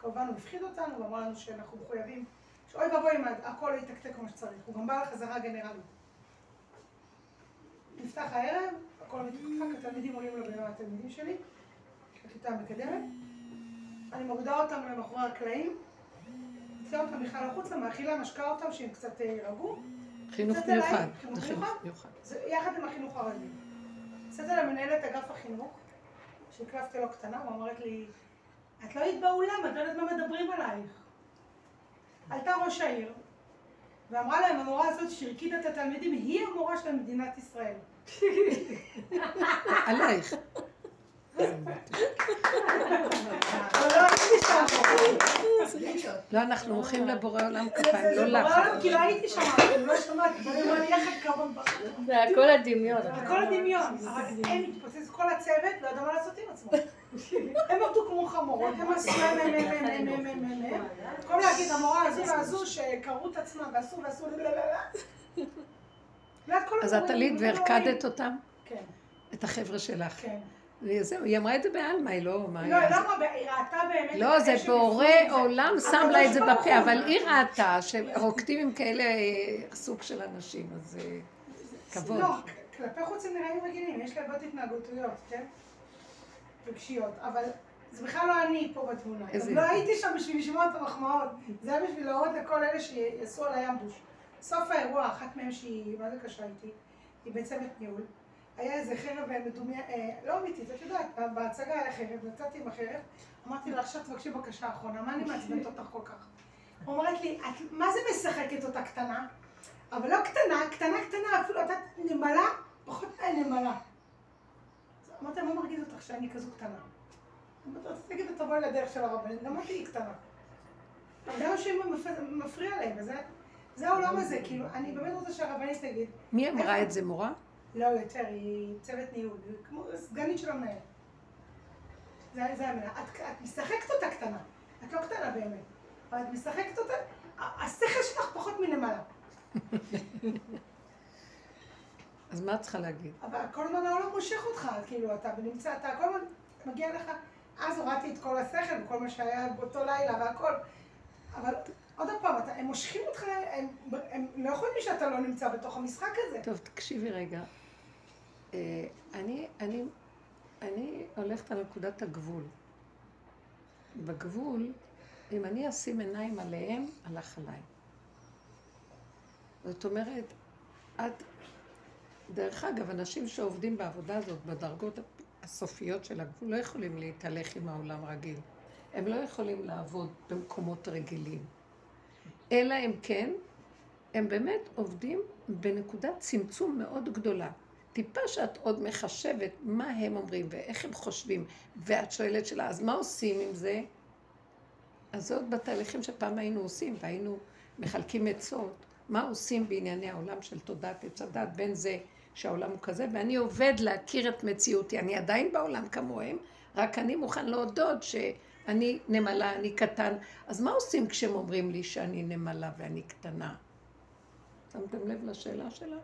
וכמובן הוא הפחיד אותנו, ואמר לנו שאנחנו מחויבים, שאוי ואבוי אם הכל יתקתק כמו שצריך. הוא גם בא לחזרה גנרלית. נפתח הערב, הכל מתקתק, התלמידים עולים לבמה התלמידים שלי. בכיתה המקדמת. אני מורידה אותם למאחורי הקלעים, מוציאה אותם בכלל החוצה, מאכילה, משקה אותם שהם קצת יירגעו. אה, חינוך מיוחד. חינוך מיוחד. יחד עם החינוך הרגיל. יצאתי למנהלת אגף החינוך, שהקלפתי לו קטנה, ואומרת לי, את לא היית באולם, את לא יודעת מה מדברים עלייך. עלתה ראש העיר, ואמרה להם, המורה הזאת שהרקידה את התלמידים, היא המורה של מדינת ישראל. *laughs* עלייך. לא, אנחנו הולכים לבורא עולם כפיים, לא לך. כי לא הייתי שם, לא שמעתי, זה הכל הדמיון. הכל הדמיון. הם התפוצצו, כל הצוות, לא ידעו מה לעשות עם עצמו. הם עבדו כמו חמורות, הם עשו הם, הם, הם, הם, הם, הם, הם, הם. במקום להגיד, המורה הזו והזו שקראו את עצמם ועשו ועשו, אז את עלית והרקדת אותם? כן. את החבר'ה שלך. כן. וזהו, היא אמרה את זה בעלמא, היא לא... לא, היא לא אמרה, היא ראתה באמת... לא, זה בורא עולם שם לה את זה בפה, אבל היא ראתה שרוקדים עם כאלה סוג של אנשים, אז כבוד. לא, כלפי חוץ הם נראים רגילים, יש להם בעיות התנהגותיות, כן? רגשיות, אבל זה בכלל לא אני פה בתמונה. לא הייתי שם בשביל לשמוע את המחמאות, זה היה בשביל להראות לכל אלה שיעשו עליי אמבוש. סוף האירוע, אחת מהן שהיא, מה זה קשה איתי, היא בצוות ניהול. היה איזה חרב מדומיין, אה, לא אמיתית, את יודעת, בהצגה היה חרב, יצאתי עם החרב, אמרתי לה, עכשיו תבקשי בקשה אחרונה, מה אני מעצבנת אותך כל כך? אומרת לי, את מה זה משחקת אותה קטנה? אבל לא קטנה, קטנה קטנה, אפילו את נמלה, פחות מהנמלה. אמרתי מה מרגיז אותך שאני כזו קטנה? אמרתי תגידי, תבואי לדרך של הרבנית, גם אותי היא קטנה. זה מה שמפריע להם, וזה זה העולם הזה, כאילו, אני באמת רוצה שהרבנית תגיד. מי אמרה את זה, מורה? לא, יותר, היא צוות ניהול, היא כמו סגנית של המנהל. זה, זה המילה. את, את משחקת אותה קטנה. את לא קטנה באמת, אבל את משחקת אותה, השכל שלך פחות מלמעלה. *laughs* אז מה את צריכה להגיד? אבל כל הזמן העולם מושך אותך, כאילו, אתה נמצא, אתה כל הזמן מגיע לך, אז הורדתי את כל השכל וכל מה שהיה באותו לילה והכל, אבל עוד פעם, אתה, הם מושכים אותך, הם, הם לא יכולים שאתה לא נמצא בתוך המשחק הזה. טוב, תקשיבי רגע. אה, אני, אני, אני הולכת על נקודת הגבול. בגבול, אם אני אשים עיניים עליהם, הלך עליי. זאת אומרת, עד... דרך אגב, אנשים שעובדים בעבודה הזאת, בדרגות הסופיות של הגבול, לא יכולים להתהלך עם העולם רגיל. הם לא יכולים לעבוד במקומות רגילים. אלא אם כן, הם באמת עובדים בנקודת צמצום מאוד גדולה. טיפה שאת עוד מחשבת מה הם אומרים ואיך הם חושבים, ואת שואלת שאלה, אז מה עושים עם זה? אז עוד בתהליכים שפעם היינו עושים, והיינו מחלקים עצות, מה עושים בענייני העולם של תודעת עץ הדת, בין זה שהעולם הוא כזה, ואני עובד להכיר את מציאותי, אני עדיין בעולם כמוהם, רק אני מוכן להודות ש... אני נמלה, אני קטן. אז מה עושים כשהם אומרים לי שאני נמלה ואני קטנה? שמתם לב לשאלה שלה?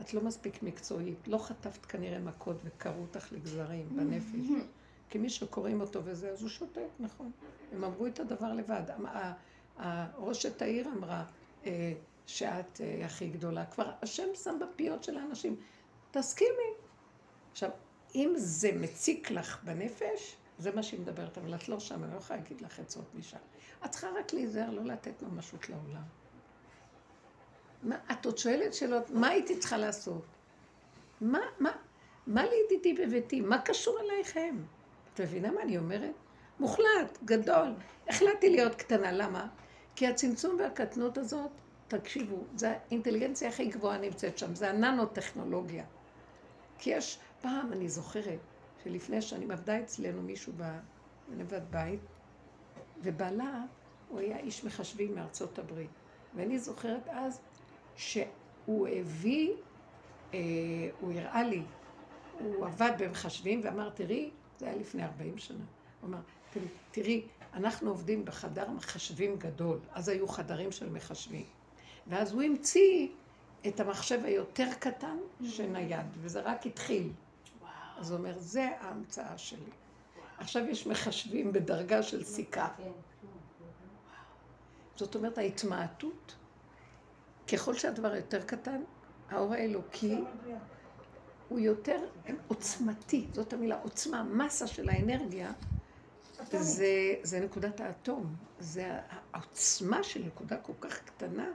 את לא מספיק מקצועית, לא חטפת כנראה מכות וקראו אותך לגזרים בנפש. כי מי שקוראים אותו וזה, אז הוא שותק, נכון. הם אמרו את הדבר לבד. ראשת העיר אמרה אה, שאת אה, הכי גדולה. כבר השם שם בפיות של האנשים. תסכימי. עכשיו, אם זה מציק לך בנפש, זה מה שהיא מדברת, אבל את לא שם, אני לא יכולה להגיד לך עצות משם. את צריכה רק להיזהר, לא לתת ממשות לעולם. מה, את עוד שואלת שאלות, מה הייתי צריכה לעשות? מה, מה, מה לידידי בביתי? מה קשור אלייכם? את מבינה מה אני אומרת? מוחלט, גדול. החלטתי להיות קטנה, למה? כי הצמצום והקטנות הזאת, תקשיבו, זה האינטליגנציה הכי גבוהה נמצאת שם, זה הננו-טכנולוגיה. כי יש, פעם, אני זוכרת, שלפני שנים עבדה אצלנו מישהו בנבד בית, ובעלה, הוא היה איש מחשבים מארצות הברית. ואני זוכרת אז שהוא הביא, אה, הוא הראה לי, הוא עבד במחשבים ואמר, תראי, זה היה לפני 40 שנה, הוא אמר, תראי, אנחנו עובדים בחדר מחשבים גדול, אז היו חדרים של מחשבים. ואז הוא המציא את המחשב היותר קטן שנייד, וזה רק התחיל. אז הוא אומר, זה ההמצאה שלי. עכשיו יש מחשבים בדרגה של סיכה. זאת אומרת, ההתמעטות, ככל שהדבר יותר קטן, האור האלוקי הוא יותר עוצמתי, זאת המילה עוצמה, מסה של האנרגיה, זה, זה נקודת האטום, זה העוצמה של נקודה כל כך קטנה,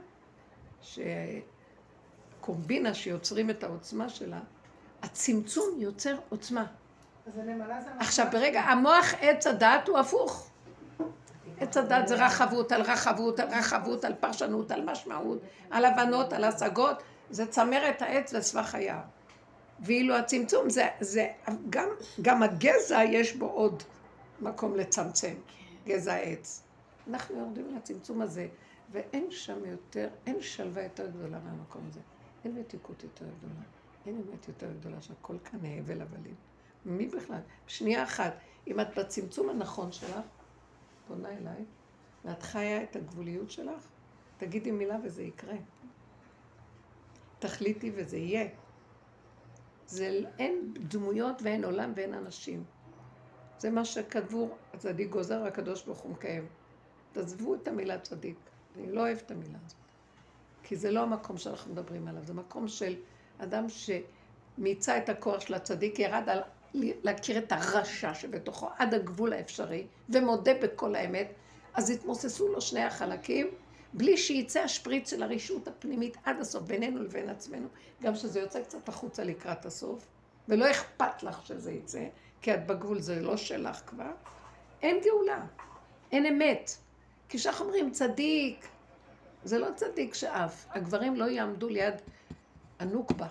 שקומבינה שיוצרים את העוצמה שלה, הצמצום יוצר עוצמה. עכשיו ברגע, המוח עץ הדת הוא הפוך. עץ הדת זה רחבות על רחבות על רחבות, על פרשנות, על משמעות, על הבנות, על השגות, זה צמרת העץ וסבך היער. ואילו הצמצום זה, זה גם, גם הגזע יש בו עוד מקום לצמצם, גזע העץ. אנחנו יורדים לצמצום הזה, ואין שם יותר, אין שלווה יותר גדולה מהמקום הזה. אין מתיקות יותר גדולה. אין אמת יותר גדולה שהכל כאן הבל הבלים. מי בכלל? שנייה אחת, אם את בצמצום הנכון שלך, פונה אליי, ואת חיה את הגבוליות שלך, תגידי מילה וזה יקרה. תחליטי וזה יהיה. זה אין דמויות ואין עולם ואין אנשים. זה מה שכתבו, הצדיק גוזר, הקדוש ברוך הוא מקיים. תעזבו את המילה צדיק. אני לא אוהב את המילה הזאת. כי זה לא המקום שאנחנו מדברים עליו, זה מקום של אדם שמיצה את הכוח של הצדיק, ירד על להכיר את הרשע שבתוכו עד הגבול האפשרי, ומודה בכל האמת, אז התמוססו לו שני החלקים, בלי שיצא השפריץ של הרשעות הפנימית עד הסוף, בינינו לבין עצמנו, גם שזה יוצא קצת החוצה לקראת הסוף, ולא אכפת לך שזה יצא, כי את בגבול, זה לא שלך כבר, אין גאולה, אין אמת. כי כשאנחנו אומרים צדיק, זה לא צדיק שאף. הגברים לא יעמדו ליד הנוקבה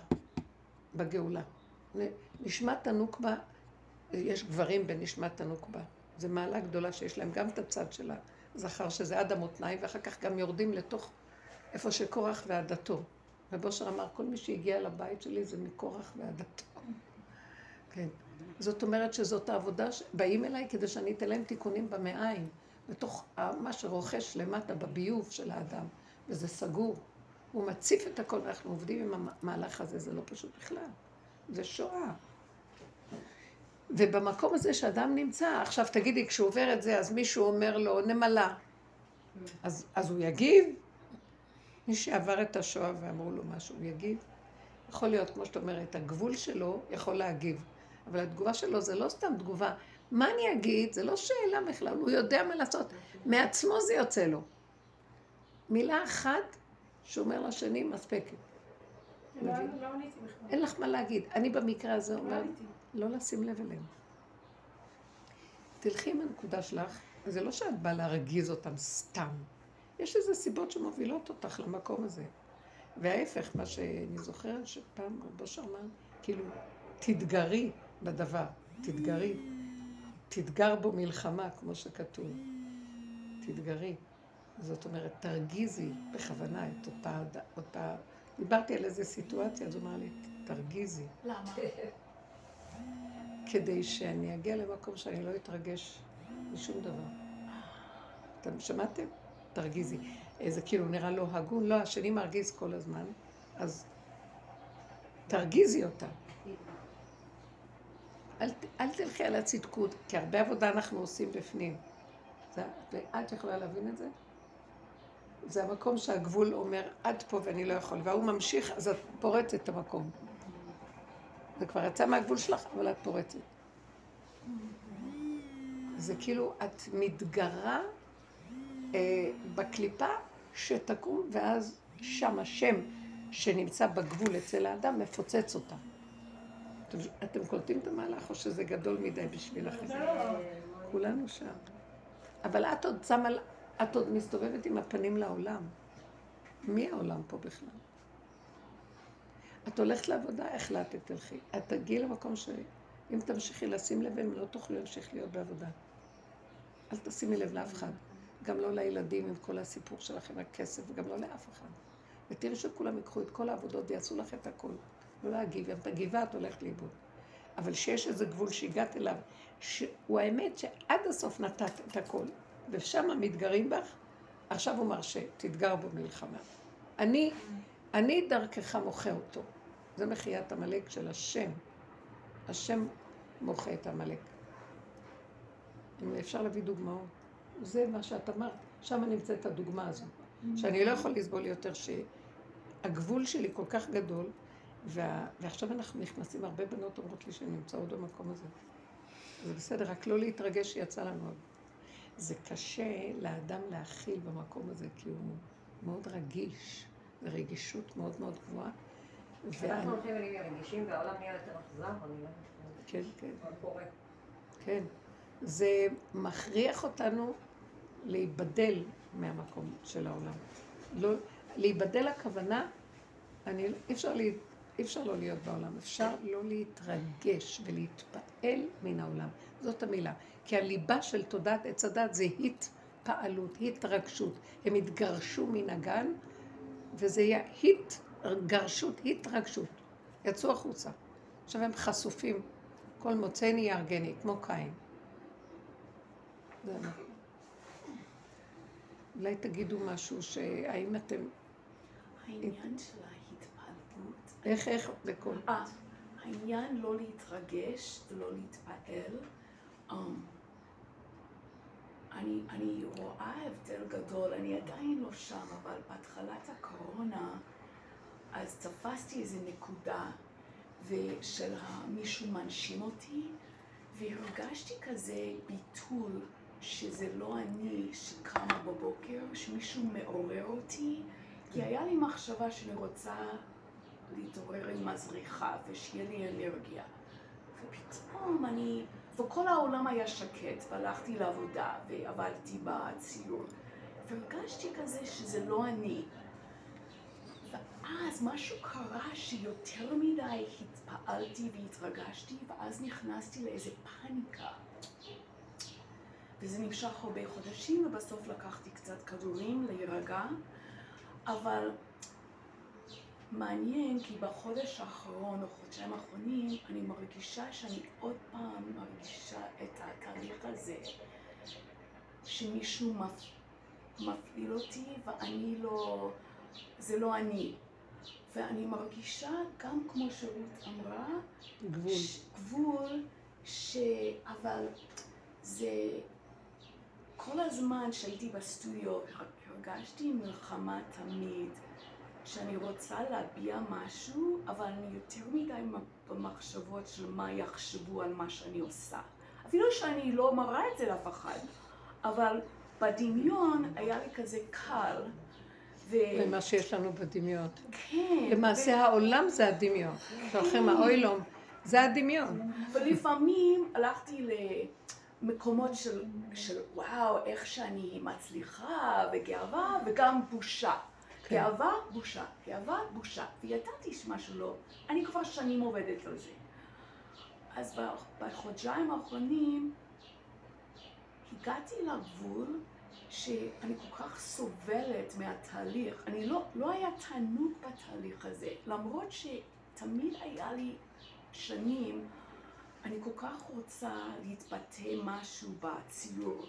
בגאולה. נשמת הנוקבה, יש גברים בנשמת הנוקבה. זו מעלה גדולה שיש להם גם את הצד של הזכר, שזה עד המותניים, ואחר כך גם יורדים לתוך איפה שקורח ועדתו. ובושר אמר, כל מי שהגיע לבית שלי זה מקורח ועדתו. כן. זאת אומרת שזאת העבודה, ש... באים אליי כדי שאני אתן להם תיקונים במעיים, בתוך מה שרוכש למטה בביוב של האדם, וזה סגור. הוא מציף את הכל, ואנחנו עובדים עם המהלך הזה, זה לא פשוט בכלל. זה שואה. ובמקום הזה שאדם נמצא, עכשיו תגידי, כשהוא עובר את זה, אז מישהו אומר לו, נמלה. אז, אז הוא יגיב? מי שעבר את השואה ואמרו לו משהו, הוא יגיב? יכול להיות, כמו שאת אומרת, הגבול שלו יכול להגיב, אבל התגובה שלו זה לא סתם תגובה. מה אני אגיד? זה לא שאלה בכלל, הוא יודע מה לעשות. מעצמו זה יוצא לו. מילה אחת שהוא אומר לשני מספקת. לא, לא עניתי בכלל. אין לך מה להגיד. אני במקרה הזה לא אומרת. לא לשים לב אליהם. תלכי עם הנקודה שלך, זה לא שאת באה להרגיז אותם סתם. יש איזה סיבות שמובילות אותך למקום הזה. וההפך, מה שאני זוכרת שפעם רבו אמר, כאילו, תתגרי בדבר, תתגרי. תתגר בו מלחמה, כמו שכתוב. תתגרי. זאת אומרת, תרגיזי בכוונה את אותה, אותה... דיברתי על איזה סיטואציה, אז הוא אמר לי, תרגיזי. למה? כדי שאני אגיע למקום שאני לא אתרגש משום דבר. אתם שמעתם? תרגיזי. זה כאילו נראה לא הגון, לא, השני מרגיז כל הזמן, אז תרגיזי אותה. אל, אל תלכי על הצדקות, כי הרבה עבודה אנחנו עושים בפנים. זה, ואת יכולה להבין את זה? זה המקום שהגבול אומר, עד פה ואני לא יכול, וההוא ממשיך, אז את פורצת את המקום. זה כבר יצא מהגבול שלך, אבל את פורצת. זה כאילו את מתגרה אה, בקליפה שתקום, ואז שם השם שנמצא בגבול אצל האדם מפוצץ אותה. אתם, אתם קולטים את המהלך או שזה גדול מדי בשבילכם? כולנו שם. אבל את עוד שמה, את עוד מסתובבת עם הפנים לעולם. מי העולם פה בכלל? את הולכת לעבודה, החלטת, תלכי. את תגיעי למקום שאם תמשיכי לשים לב, הם לא תוכלו להמשיך להיות בעבודה. אל תשימי לב לאף אחד. גם לא לילדים עם כל הסיפור שלכם, הכסף, וגם לא לאף אחד. ותראי שכולם ייקחו את כל העבודות ויעשו לך את הכל. לא להגיב, אם את מגיבה את הולכת לאיבוד. אבל שיש איזה גבול שהגעת אליו, שהוא האמת שעד הסוף נתת את הכל, ושם מתגרים בך, עכשיו הוא מרשה, תתגר בו מלחמה. אני, אני דרכך מוחה אותו. זה מחיית עמלק של השם. השם מוחה את עמלק. אם אפשר להביא דוגמאות. זה מה שאת אמרת, שם נמצאת הדוגמה הזו. שאני לא יכול לסבול יותר שהגבול שלי כל כך גדול, וה... ועכשיו אנחנו נכנסים, הרבה בנות אומרות לי שהן נמצאות במקום הזה. זה בסדר, רק לא להתרגש שיצא לנו עוד. זה קשה לאדם להכיל במקום הזה, כי הוא מאוד רגיש, זו רגישות מאוד מאוד גבוהה. אנחנו הולכים ונהיים רגישים והעולם נהיה יותר אכזר, אני לא. כן, כן. כן. זה מכריח אותנו להיבדל מהמקום של העולם. לא, להיבדל הכוונה, אני, אי, אפשר אי אפשר לא להיות בעולם, אפשר לא להתרגש ולהתפעל מן העולם. זאת המילה. כי הליבה של תודעת עץ הדת זה התפעלות, התרגשות. הם התגרשו מן הגן, וזה יהיה התגרשות, התרגשות. יצאו החוצה. עכשיו הם חשופים. כל מוצאני יהרגני, כמו קין. אולי תגידו משהו, שהאם אתם... העניין של ההתפעלות. איך, איך, בקול. אה, העניין לא להתרגש ולא להתפעל. Um, אני, אני רואה הבדל גדול, אני עדיין לא שם, אבל בהתחלת הקורונה, אז תפסתי איזו נקודה ושל ה- מישהו מנשים אותי, והרגשתי כזה ביטול שזה לא אני שקמה בבוקר, שמישהו מעורר אותי, כי היה לי מחשבה שאני רוצה להתעורר עם מזריחה ושיהיה לי אנרגיה. ופתאום אני, וכל העולם היה שקט, והלכתי לעבודה ועבדתי בציור, והרגשתי כזה שזה לא אני. ואז משהו קרה שיותר מדי התפעלתי והתרגשתי, ואז נכנסתי לאיזה פאניקה. וזה נמשך הרבה חודשים, ובסוף לקחתי קצת כדורים להירגע, אבל מעניין כי בחודש האחרון או חודשיים האחרונים אני מרגישה שאני עוד פעם מרגישה את התהליך הזה שמישהו מפ... מפעיל אותי ואני לא, זה לא אני. ואני מרגישה גם כמו שרות אמרה, גבול. ש... גבול, ש... אבל זה כל הזמן שהייתי בסטודיו הרגשתי מלחמה תמיד, שאני רוצה להביע משהו, אבל אני יותר מדי במחשבות של מה יחשבו על מה שאני עושה. אפילו שאני לא מראה את זה לאף אחד, אבל בדמיון היה לי כזה קל. ו... למה שיש לנו בדמיון. כן. למעשה העולם זה הדמיון. שהולכים האוילום, זה הדמיון. ולפעמים הלכתי למקומות של, של וואו, איך שאני מצליחה, וגאווה, וגם בושה. כן. גאווה, בושה. גאווה, בושה. וידעתי שמשהו לא. אני כבר שנים עובדת על זה. אז בחודשיים האחרונים הגעתי לגבול שאני כל כך סובלת מהתהליך. אני לא, לא היה תענוג בתהליך הזה, למרות שתמיד היה לי שנים, אני כל כך רוצה להתבטא משהו בציור.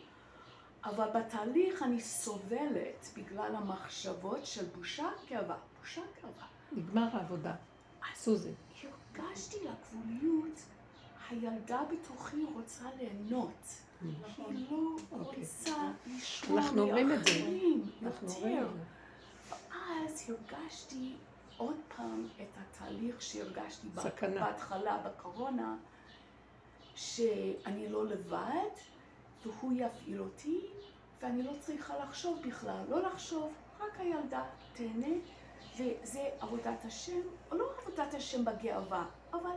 אבל בתהליך אני סובלת בגלל המחשבות של בושה גאווה, בושה גאווה. נגמר העבודה. סוזי. הרגשתי לגבוליות, הילדה בתוכי רוצה ליהנות. היא לא אוקיי. רוצה לשמוע זה. מאחרים יותר. זה. ואז הרגשתי עוד פעם את התהליך שהרגשתי. בהתחלה בקורונה, שאני לא לבד, והוא יפעיל אותי, ואני לא צריכה לחשוב בכלל, לא לחשוב, רק הילדה תהנה, וזה עבודת השם, או לא עבודת השם בגאווה, אבל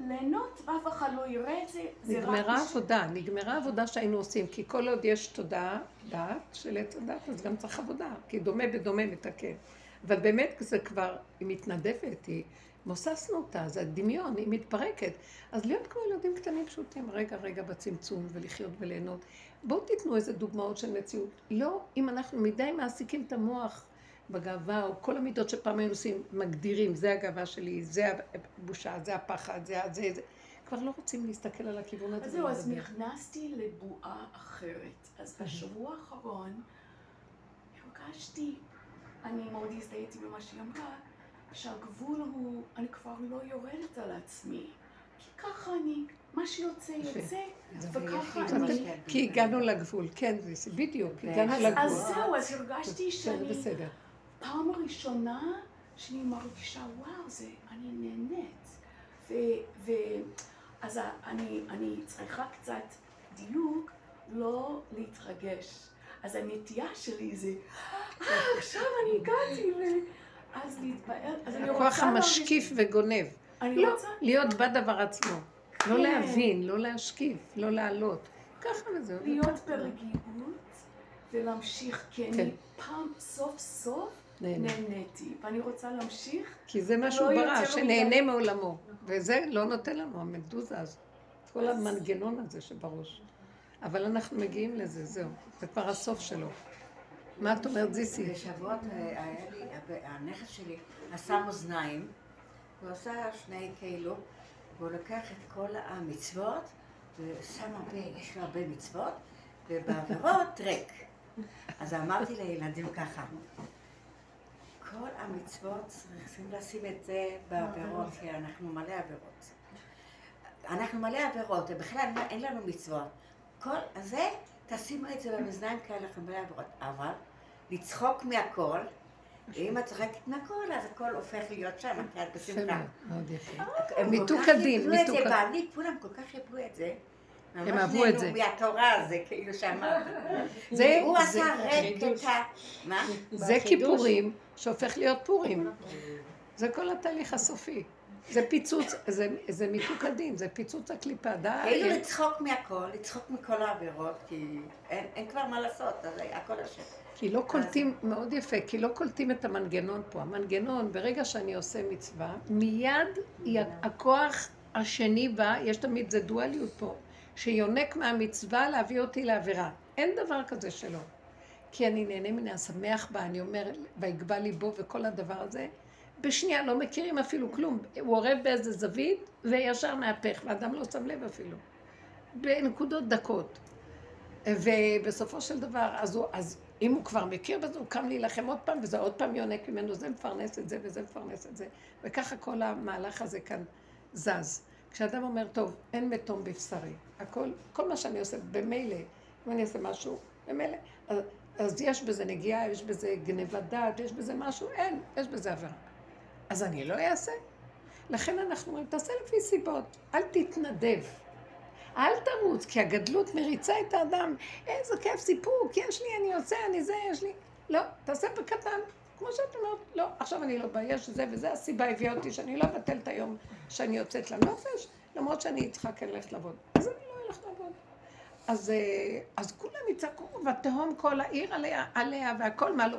ליהנות ואף אחד לא יראה את זה, זה רק... נגמרה בשביל- עבודה, נגמרה עבודה שהיינו עושים, כי כל עוד יש תודעה, דעת של עץ הדת, אז גם צריך עבודה, כי דומה בדומה מתקן. אבל באמת זה כבר, היא מתנדבת, היא, מוססנו אותה, זה הדמיון, היא מתפרקת. אז להיות כמו ילדים קטנים פשוטים, רגע רגע בצמצום ולחיות וליהנות. בואו תיתנו איזה דוגמאות של מציאות. לא אם אנחנו מדי מעסיקים את המוח בגאווה, או כל המידות שפעם היינו עושים, מגדירים, זה הגאווה שלי, זה הבושה, זה הפחד, זה זה, זה. כבר לא רוצים להסתכל על הכיוון הזה. אז זהו, אז. נכנסתי לבועה אחרת. אז בשבוע האחרון הרגשתי, אני מאוד הזדהיתי במה שהיא אמרה, שהגבול הוא, אני כבר לא יורדת על עצמי. כי ככה אני, מה שיוצא. יוצא, וככה אני... כי הגענו לגבול, כן, בדיוק, הגענו לגבול. אז זהו, אז הרגשתי שאני, בסדר. פעם ראשונה שאני מרגישה, וואו, זה, אני נהנית. ו, ו, אז ה- אני, אני צריכה קצת דיוק, לא להתרגש. אז הנטייה שלי זה, "אה, עכשיו אני הגעתי, ואז להתפעל. אז אני רוצה... הכוח המשקיף וגונב. אני לא, רוצה... להיות בדבר עצמו. לא כן. להבין, לא להשקיף, לא לעלות. ככה וזהו. להיות ברגיעות ולהמשיך, כי אני כן. פעם, סוף סוף. נהניתי. ואני רוצה להמשיך כי זה מה שהוא לא ברא, שנהנה. מעולמו. וזה לא נותן לנו, המדוזה הזאת. כל המנגנון הזה שבראש. אבל אנחנו מגיעים לזה, זהו. זה כבר הסוף שלו. מה את אומרת, זיסי? בשבועות אה, היה לי, הנכד שלי עשה מאזניים, הוא עשה שני כאילו, והוא לקח את כל המצוות, ושם הרבה, יש לו הרבה מצוות, ובעבירות *laughs* ריק. אז אמרתי לילדים ככה, כל המצוות צריכים לשים את זה בעבירות, כי אנחנו מלא עבירות. אנחנו מלא עבירות, ובכלל אין לנו מצוות. כל הזה, תשימו את זה במאזניים כי אנחנו מלא עבירות. אבל לצחוק מהכל, ואם את צוחקת מהכל, אז הכל הופך להיות שם, כי את בשמחה. מאוד, מאוד יפה. הם מיתוק הדין, מיתוק זה, הדין. בעלי, כולם כל כך קיבלו את זה, הם אהבו את זה. ממש נהנו מהתורה, זה כאילו שאמרת. *laughs* זה- הוא עשה חידוש. את ה... מה? זה כיפורים שהופך להיות פורים. זה כל התהליך הסופי. זה פיצוץ, זה, זה מיתוק הדין, זה פיצוץ הקליפה. די. כאילו לצחוק מהכל, לצחוק מכל העבירות, כי אין אין כבר מה לעשות, הרי הכל אשם. כי לא קולטים, מאוד יפה, כי לא קולטים את המנגנון פה. המנגנון, ברגע שאני עושה מצווה, מיד הכוח השני בא, יש תמיד, זה דואליות פה, שיונק מהמצווה להביא אותי לעבירה. אין דבר כזה שלא. כי אני נהנה מן השמח בה, אני אומר, ויגבה ליבו וכל הדבר הזה. בשנייה, לא מכירים אפילו כלום. הוא עורב באיזה זווית, וישר מהפך, ואדם לא שם לב אפילו. בנקודות דקות. ובסופו של דבר, אז, הוא, אז אם הוא כבר מכיר בזה, הוא קם להילחם עוד פעם, וזה עוד פעם יונק ממנו, זה מפרנס את זה וזה מפרנס את זה. וככה כל המהלך הזה כאן זז. כשאדם אומר, טוב, אין מתום בבשרי, הכל, כל מה שאני עושה, במילא, אם אני אעשה משהו, במילא, אז, אז יש בזה נגיעה, יש בזה גנבת דעת, יש בזה משהו, אין, יש בזה עבירה. אז אני לא אעשה. לכן אנחנו אומרים, תעשה לפי סיבות, אל תתנדב. אל תרוץ, כי הגדלות מריצה את האדם. איזה כיף סיפוק, יש לי, אני עושה, אני זה, יש לי. לא, תעשה בקטן. כמו שאת אומרת, לא, עכשיו אני לא באה, יש זה וזה, הסיבה הביאה אותי שאני לא אבטל את היום שאני יוצאת לנופש, למרות שאני צריכה כן ללכת לעבוד. אז אני לא אלך לעבוד. אז, אה, אז כולם יצעקו, ותהום כל העיר עליה, עליה והכל מה לא.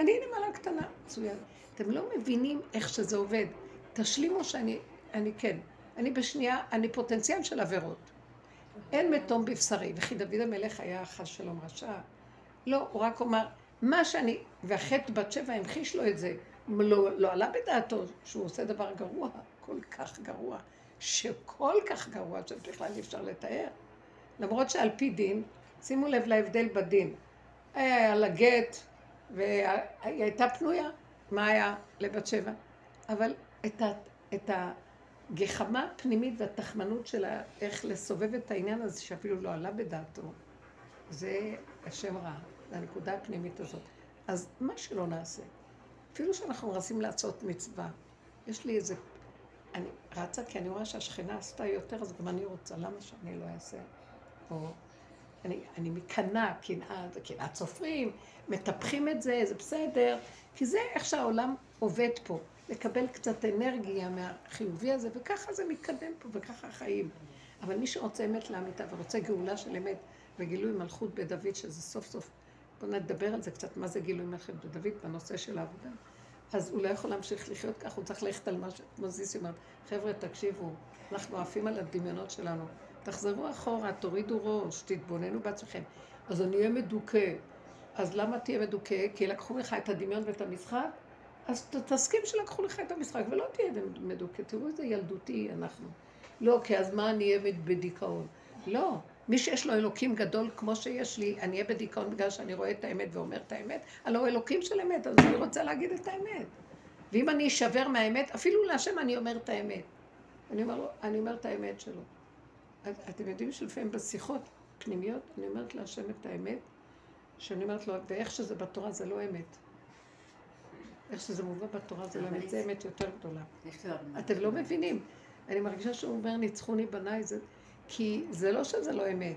אני נמלה קטנה, מצוין. אתם לא מבינים איך שזה עובד. תשלימו שאני, אני כן. אני בשנייה, אני פוטנציאל של עבירות. אין מתום בבשרי, וכי דוד המלך היה חס שלום רשע. לא, הוא רק אומר, מה שאני, והחטא בת שבע המחיש לו את זה, לא, לא עלה בדעתו שהוא עושה דבר גרוע, כל כך גרוע, שכל כך גרוע שבכלל אי אפשר לתאר. למרות שעל פי דין, שימו לב להבדל בדין. היה לה גט, והיא הייתה פנויה, מה היה לבת שבע? אבל את, ה, את הגחמה הפנימית והתחמנות שלה, איך לסובב את העניין הזה שאפילו לא עלה בדעתו, זה השם רע, זה הנקודה הפנימית הזאת. אז מה שלא נעשה, אפילו שאנחנו מנסים לעשות מצווה, יש לי איזה... אני רצה כי אני רואה שהשכנה עשתה יותר, אז גם אני רוצה, למה שאני לא אעשה? או אני, אני מקנאה, קנאה, זה קנאת סופרים, מטפחים את זה, זה בסדר, כי זה איך שהעולם עובד פה, לקבל קצת אנרגיה מהחיובי הזה, וככה זה מתקדם פה, וככה החיים. אבל מי שרוצה אמת לאמיתה ורוצה גאולה של אמת וגילוי מלכות בדוד, שזה סוף סוף, בואו נדבר על זה קצת, מה זה גילוי מלכות בדוד בנושא של העבודה. אז הוא לא יכול להמשיך לחיות ככה, הוא צריך ללכת על מה שכמו זיסי אומרת, חבר'ה, תקשיבו, אנחנו עפים על הדמיונות שלנו. תחזרו אחורה, תורידו ראש, תתבוננו בעצמכם. אז אני אהיה מדוכא. אז למה תהיה מדוכא? כי לקחו לך את הדמיון ואת המשחק? אז תסכים שלקחו לך את המשחק ולא תהיה מדוכא. תראו איזה ילדותי אנחנו. לא, כי אז מה אני אהיה בדיכאון? לא. מי שיש לו אלוקים גדול כמו שיש לי, אני אהיה בדיכאון בגלל שאני רואה את האמת ואומר את האמת, הלא הוא אלוקים של אמת, אז אני רוצה להגיד את האמת. ואם אני אשבר מהאמת, אפילו להשם אני אומר את האמת. אני אומר, אני אומר את האמת שלו. את, אתם יודעים שלפעמים בשיחות פנימיות, אני אומרת להשם את האמת, שאני אומרת לו, ואיך שזה בתורה זה לא אמת. איך שזה מובא בתורה זה לא אמת, זה אמת יותר גדולה. אתם לא מבינים. אני מרגישה שהוא אומר, ניצחוני בניי, זה... כי זה לא שזה לא אמת.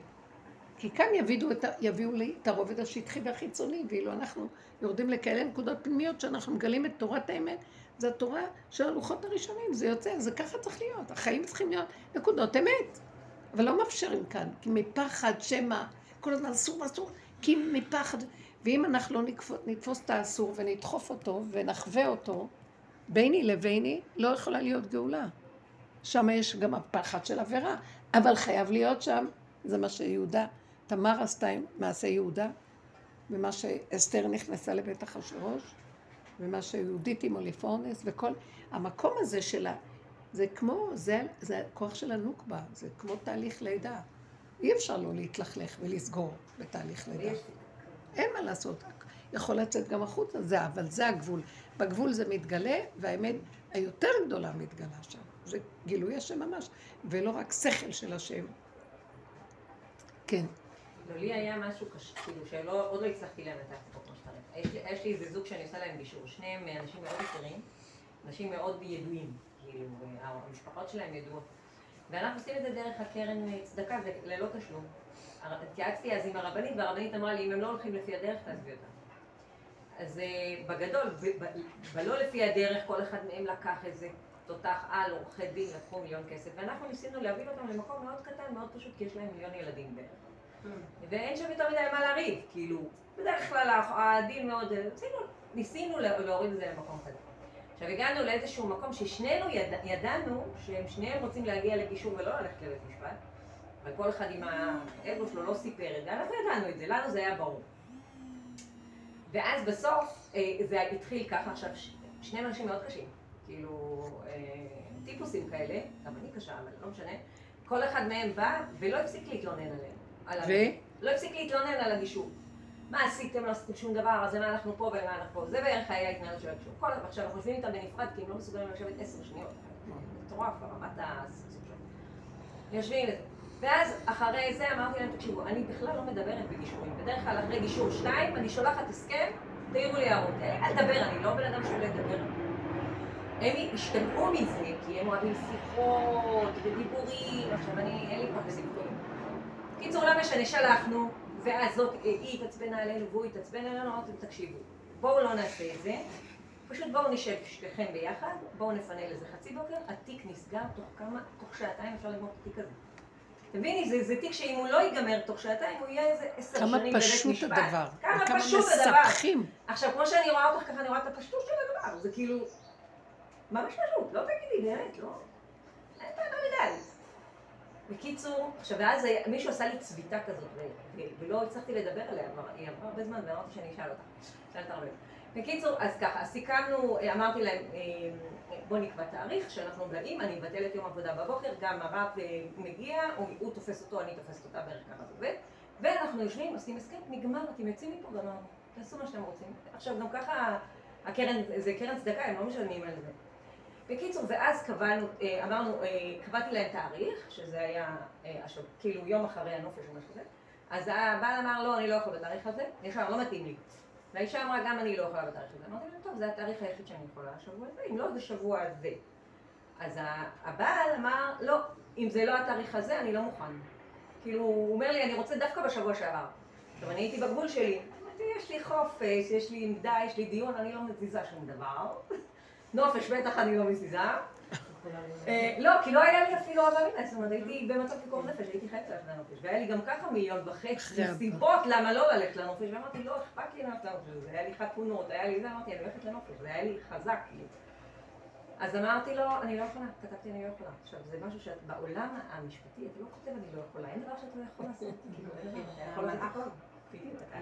כי כאן יביאו, את. יביאו לי את הרובד השטחי והחיצוני, ואילו אנחנו יורדים לכאלה נקודות פנימיות שאנחנו מגלים את תורת האמת, זה התורה של הלוחות הראשונים, זה יוצא, זה ככה צריך להיות. החיים צריכים להיות נקודות אמת. אבל לא מאפשרים כאן, כי מפחד שמא, כל הזמן אסור אסור, כי מפחד, ואם אנחנו לא נתפוס, נתפוס את האסור ונדחוף אותו ונחווה אותו, ביני לביני לא יכולה להיות גאולה. שם יש גם הפחד של עבירה, אבל חייב להיות שם, זה מה שיהודה, תמר עשתה עם מעשה יהודה, ומה שאסתר נכנסה לבית אחשורוש, ומה שיהודית עם אוליפורנס, וכל המקום הזה שלה, זה כמו, זה, זה הכוח של הנוקבה, זה כמו תהליך לידה. אי אפשר לא להתלכלך ולסגור בתהליך לידה. אין מה לעשות, יכול לצאת גם החוצה, זה, אבל זה הגבול. בגבול זה מתגלה, והאמת היותר גדולה מתגלה שם. זה גילוי השם ממש, ולא רק שכל של השם. כן. לא, לי היה משהו קשה, כאילו, שלא, עוד לא הצלחתי לנתח אותו כמו שצריך. יש לי איזה זוג שאני עושה להם גישור, שניהם אנשים מאוד יקרים, אנשים מאוד ידועים, כאילו, המשפחות שלהם ידועות. ואנחנו עושים את זה דרך הקרן אה, צדקה, זה ללא תשלום. התייעצתי אז עם הרבנית, והרבנית אמרה לי, אם הם לא הולכים לפי הדרך, תעזבי אותם. אז אה, בגדול, בלא לפי הדרך, כל אחד מהם לקח איזה תותח על, עורכי דין, לקחו מיליון כסף, ואנחנו ניסינו להביא אותם למקום מאוד קטן, מאוד פשוט, כי יש להם מיליון ילדים בערך. ואין שם יותר מדי מה לריב, כאילו, בדרך כלל הדין מאוד, ניסינו, ניסינו לה- להוריד את זה למקום כזה. עכשיו הגענו לאיזשהו מקום ששנינו יד, ידענו שהם שניהם רוצים להגיע לגישור ולא ללכת לבית משפט, אבל כל אחד עם האגו שלו לא סיפר את זה, אנחנו ידענו את זה, לנו זה היה ברור. ואז בסוף אה, זה התחיל ככה, עכשיו ש- שני אנשים מאוד קשים, כאילו אה, טיפוסים כאלה, גם אני קשה, אבל לא משנה, כל אחד מהם בא ולא הפסיק להתלונן עליהם. על ו? לא הפסיק להתלונן על הגישור. מה עשיתם, לא עשיתם שום דבר, אז למה אנחנו פה ולמה אנחנו פה. זה בערך היה ההתנהלות של הגישור. כל עכשיו אנחנו יושבים איתם בנפרד כי הם לא מסוגלים לשבת עשר שניות. מטורף, רמת הסכסוך שלהם. יושבים. ואז אחרי זה אמרתי להם, תקשיבו, אני בכלל לא מדברת בגישורים. בדרך כלל אחרי גישור שתיים, אני שולחת הסכם, תעירו לי הערות. מה לדבר, אני לא בן אדם שאוהב לדבר. הם השתגעו מזה, כי הם אוהבים שיחות ודיבורים, עכשיו אני, אין לי פה בסיפורים. קיצור, לא משנה, שלחנו, ואז זאת, היא התעצבנה עלינו והוא התעצבן עלינו, אמרתי, תקשיבו, בואו לא נעשה את זה, פשוט בואו נשב שתיכם ביחד, בואו נפנה לזה חצי בוקר, התיק נסגר תוך כמה, תוך שעתיים אפשר לגמור את התיק הזה. תביני, זה, זה תיק שאם הוא לא ייגמר תוך שעתיים, הוא יהיה איזה עשר כמה שנים בבית פשוט משפט. הדבר. כמה פשוט הדבר. מספחים. עכשיו, כמו שאני רואה אותך ככה, אני רואה את הפשטות של הדבר, זה כאילו, ממש פשוט, לא תגידי, באמת, לא, אין פה יותר מדי. בקיצור, עכשיו, ואז מישהו עשה לי צביטה כזאת, ולא הצלחתי לדבר עליה, כבר- היא עברה הרבה זמן, ואמרתי שאני אשאל אותה, שאלת הרבה. בקיצור, אז ככה, אז סיכמנו, אמרתי להם, אה, בוא נקבע תאריך, שאנחנו באים, אני מבטלת יום עבודה בבוקר, גם הרב אה, מגיע, הוא, הוא תופס אותו, אני תופסת אותה, בערך ככה זה עובד, ואנחנו יושבים, עושים הסכם, נגמר, אתם יוצאים מפה, גמרנו, תעשו מה שאתם רוצים. עכשיו, גם ככה, הקרן, זה קרן צדקה, הם לא משלמים על זה. בקיצור, ואז קבענו, אה, אמרנו, אה, קבעתי להם תאריך, שזה היה אה, כאילו יום אחרי הנופש או משהו כזה, אז הבעל אמר, לא, אני לא יכול בתאריך הזה, ישר, לא מתאים לי. והאישה אמרה, גם אני לא יכולה בתאריך הזה. אמרתי להם, טוב, זה התאריך היחיד שאני יכולה, השבוע הזה, אם לא, זה שבוע הזה. אז הבעל אמר, לא, אם זה לא התאריך הזה, אני לא מוכן. כאילו, הוא אומר לי, אני רוצה דווקא בשבוע שעבר. עכשיו, אני הייתי בגבול שלי. אמרתי, יש לי חופש, יש לי עמדה, יש לי דיון, אני לא מזיזה שום דבר. נופש בטח אני לא מזיזה. אה, לא, כי לא היה לי אפילו אהבה מינה, זאת אומרת, הייתי במצב פיקוח נפש, הייתי חייבת ללכת לנופש, והיה לי גם ככה מיליון וחצי. סיבות למה לא ללכת לנופש, ואמרתי, לא אכפת לי ללכת לנופש, זה היה לי חתונות, היה לי זה, אמרתי, אני הולכת לנופש, זה היה לי חזק, כאילו. אז אמרתי לו, אני לא יכולה, כתבתי אני לא יכולה. עכשיו, זה משהו שאת בעולם המשפטי, אתה לא כותב אני לא יכולה, אין דבר שאתה לא יכול לעשות, *laughs* כאילו, אין דבר, אתה יכול לעשות הכל. בדיוק, אתה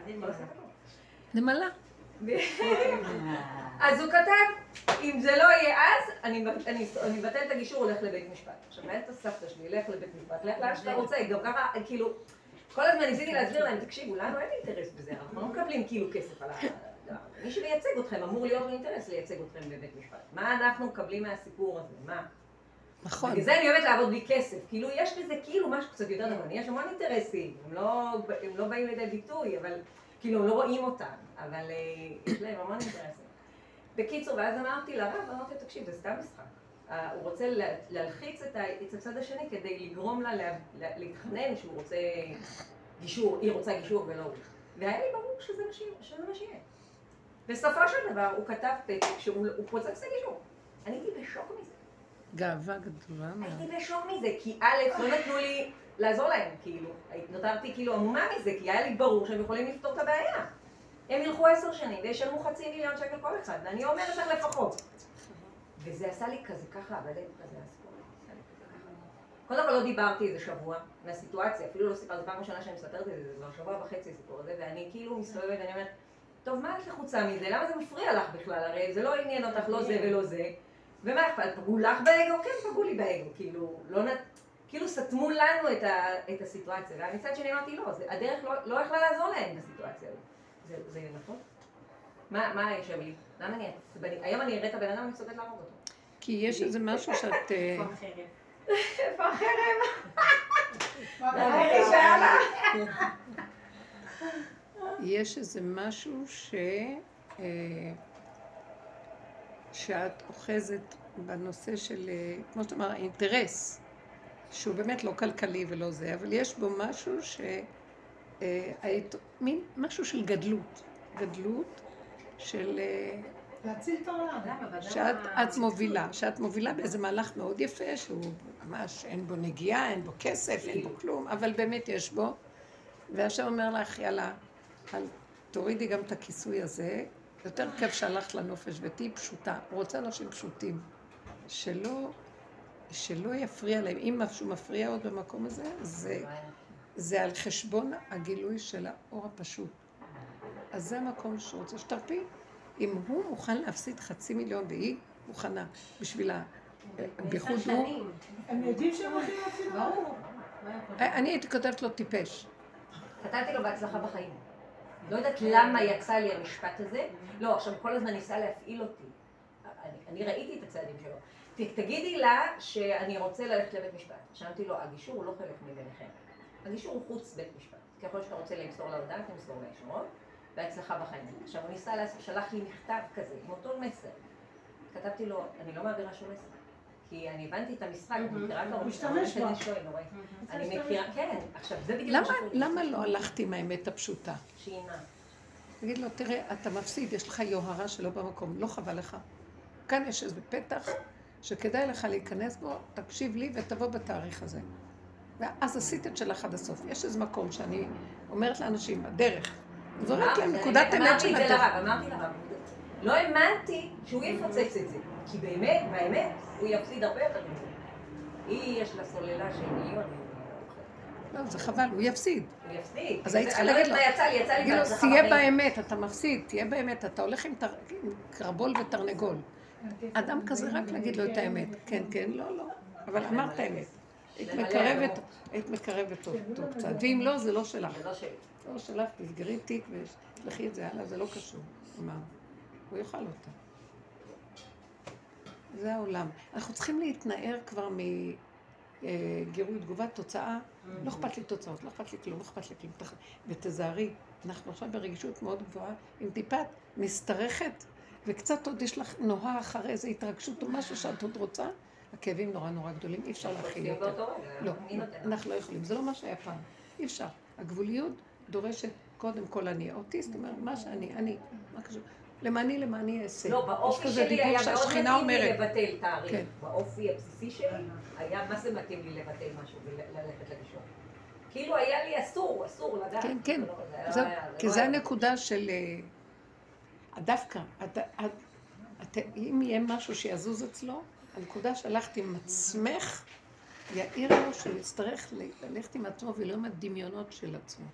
נמלה. אז הוא כתב, אם זה לא יהיה אז, אני מבטל את הגישור, הולך לבית משפט. עכשיו, מנהלת הסבתא שלי, לך לבית משפט, לך לאן שאתה רוצה, גם ככה, כאילו, כל הזמן ניסיתי להסביר להם, תקשיבו, לנו אין אינטרס בזה, אנחנו לא מקבלים כאילו כסף על הדבר. מי שמייצג אתכם אמור להיות אינטרס לייצג אתכם בבית משפט. מה אנחנו מקבלים מהסיפור הזה? מה? נכון. בגלל זה אני אוהבת לעבוד בלי כסף. כאילו, יש בזה כאילו משהו קצת יותר נכון. יש המון אינטרסים, הם לא, הם לא באים לידי ביטוי, אבל כאילו, הם לא רואים אותם, אבל אה, יש להם המון אינטרסים. בקיצור, ואז אמרתי לרב, אמרתי לו, תקשיב, זה סתם משחק. אה, הוא רוצה לה- להלחיץ את הצד השני כדי לגרום לה לה- לה- להתחנן שהוא רוצה גישור, היא רוצה גישור ולא הוא. והיה לי ברור שזה מה שיהיה. בסופו של דבר, הוא כתב פתק שהוא הוא פוצץ את הגישור. אני הייתי בשוק מזה. גאווה גדולה מאוד. הייתי בשוק מזה, כי א', לא נתנו לי לעזור להם, כאילו. נותרתי כאילו עמומה מזה, כי היה לי ברור שהם יכולים לפתור את הבעיה. הם ילכו עשר שנים וישלמו חצי מיליון שקל כל אחד, ואני אומרת להם לפחות. וזה עשה לי כזה ככה. עשה לי כזה ככה. קודם כל לא דיברתי איזה שבוע מהסיטואציה, אפילו לא סיפרתי, פעם ראשונה שאני מספרת את זה, זה כבר שבוע וחצי הסיפור הזה, ואני כאילו מסתובבת ואני אומרת, טוב, מה את לחוצה מזה? למה זה מפריע לך בכלל? הרי זה לא עניין אותך, לא זה ולא זה. ומה? פגעו לך באגו? כן, פגעו לי באגו. כאילו, לא נת... כאילו סתמו לנו את, ה... את הסיטואציה. ומצד שני אמרתי, לא, זה... הדרך לא, לא יכלה לעזור להם בסיטואציה הזאת. זה, זה נכון? מה, מה יושב לי? למה אני עצבנית? היום אני אראה את הבן אדם, אני מסוגלת להרוג אותו. כי יש איזה משהו שאת... אה, איפה החרב? יש איזה משהו ש... אה, שאת אוחזת בנושא של, אה, כמו שאתה אומר, האינטרס שהוא באמת לא כלכלי ולא זה, אבל יש בו משהו ש... אה, היית- מין משהו של גדלות. גדלות של... אה, להציל את העולם. שאת את מובילה, שאת מובילה באיזה מהלך מאוד יפה, שהוא ממש אין בו נגיעה, אין בו כסף, אין בו כלום, אבל באמת יש בו. והשם אומר לך, יאללה, אל תורידי גם את הכיסוי הזה, יותר כיף שהלכת לנופש ותהיי פשוטה. הוא רוצה אנשים פשוטים, שלא, שלא יפריע להם. אם משהו מפריע עוד במקום הזה, זה, זה על חשבון הגילוי של האור הפשוט. אז זה המקום שהוא רוצה שתרפי. אם הוא מוכן להפסיד חצי מיליון והיא מוכנה בשביל ה... בייחוד הוא... הם יודעים שהם הולכים העולם. ברור. אני הייתי כותבת לו טיפש. כתבתי לו בהצלחה בחיים. לא יודעת למה יצא לי המשפט הזה. לא, עכשיו כל הזמן ניסה להפעיל אותי. אני, ראיתי את הצעדים שלו. תגידי לה שאני רוצה ללכת לבית משפט. שאלתי לו, הגישור הוא לא חלק מביניכם. הגישור הוא חוץ בית משפט. ככל שאתה רוצה למסור לה הודעה, תמסור לה ישירות. בהצלחה בחיים. עכשיו הוא ניסה לעשות, שלח לי מכתב כזה, עם אותו מסר. כתבתי לו, אני לא מעבירה שום מסר. כי אני הבנתי את המשחק, אני מכירה את בה. אני מכירה, כן, עכשיו זה בדיוק למה, שקורה. למה לא הלכת עם האמת הפשוטה? שינה. תגיד לו, תראה, אתה מפסיד, יש לך יוהרה שלא במקום, לא חבל לך. כאן יש איזה פתח שכדאי לך להיכנס בו, תקשיב לי ותבוא בתאריך הזה. ואז עשית את שלך עד הסוף. יש איזה מקום שאני אומרת לאנשים, הדרך. זורק להם נקודת אמת אמרתי של את זה הדרך. לרב, אמרתי לרב. לא האמנתי שהוא יפוצץ את זה. כי באמת, באמת, הוא יפסיד הרבה יותר מזה. היא, יש לה סוללה של מיליונים. לא, זה חבל, הוא יפסיד. הוא יפסיד. אז היית צריכה אני לא להגיד לו, מה יצא לי, יצא לי תגיד לו, תהיה. באמת, אתה מפסיד, תהיה באמת, אתה הולך עם קרבול ותרנגול. אדם כזה, רק להגיד לו את האמת. כן, כן, לא, לא. אבל אמרת האמת. היית מקרבת, היית מקרבת אותו קצת. ואם לא, זה לא שלך. זה לא שלי. לא שלך, תסגרי תיק ותשלחי את זה הלאה, זה לא קשור. אמר, הוא יאכל אותה. זה העולם. אנחנו צריכים להתנער כבר מגירוי תגובה, תוצאה. לא אכפת לי תוצאות, לא אכפת לי כלום, לא אכפת לי כלום. ותזהרי, אנחנו עכשיו ברגישות מאוד גבוהה, עם טיפת משתרכת, וקצת עוד יש לך נוהה אחרי איזו התרגשות או משהו שאת עוד רוצה, הכאבים נורא נורא גדולים, אי אפשר להכיל יותר. לא? אנחנו לא יכולים, זה לא מה שהיה פעם, אי אפשר. הגבוליות דורשת קודם כל אני. האוטיסט אומר, מה שאני, אני, מה קשור? למעני למעני אעשה. לא, באופי שלי היה מאוד מתאים לי. לבטל תאריך. כן. באופי הבסיסי שלי היה, מה זה מתאים לי לבטל משהו וללכת לגישור? כאילו היה לי אסור, אסור לדעת. כן, כן. לא- זה לא זהו, זה כי לא זה היה. הנקודה של... אה, דווקא, אם יהיה משהו שיזוז אצלו, הנקודה שהלכת עם עצמך, יעיר לו שהוא יצטרך ללכת עם עצמו ולא עם הדמיונות של עצמו.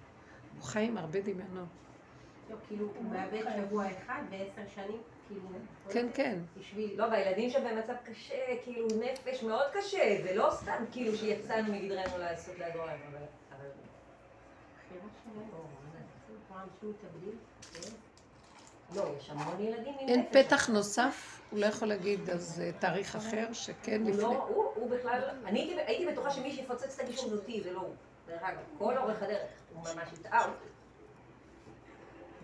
הוא חי עם הרבה דמיונות. לא, כאילו, הוא מאבד שבוע אחד ועשר שנים, כאילו... כן, כן. בשביל... לא, והילדים שבמצב קשה, כאילו נפש מאוד קשה, זה לא סתם כאילו שיצאנו מגדרנו לעשות לעזור להם, אבל... שלהם, או כן. לא, יש המון ילדים עם אין. פתח נוסף, הוא לא יכול להגיד אז אה, תאריך אחר, שכן הוא לפני... לא, הוא, הוא בכלל, אני הייתי, בטוחה שמי שיפוצץ את הגישור זאתי, זה לא הוא. דרך אגב, כל אורך הדרך, הוא ממש הטעה אותי.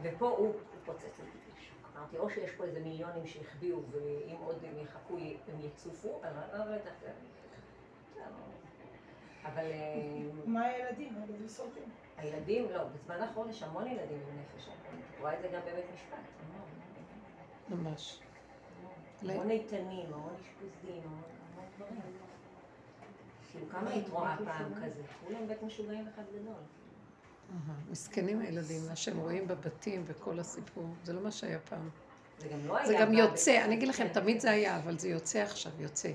ופה הוא, הוא פוצץ את הגישור. אמרתי, או שיש פה איזה מיליונים שהחביאו, ואם עוד הם יחכו, הם יצופו, אני לא יודעת. אבל אה, מה הילדים? הילדים שורדים. הילדים, לא, בזמן האחרון יש המון ילדים עם נפש. את רואה את זה גם בבית משפט. ממש. המון איתנים, המון אשפוזים, המון דברים. כאילו, כמה היית רואה פעם כזה? כולם בית משוגעים אחד גדול. מסכנים הילדים, מה שהם רואים בבתים וכל הסיפור, זה לא מה שהיה פעם. זה גם לא היה... זה גם יוצא, אני אגיד לכם, כן, תמיד. זה היה, אבל זה יוצא עכשיו, יוצא.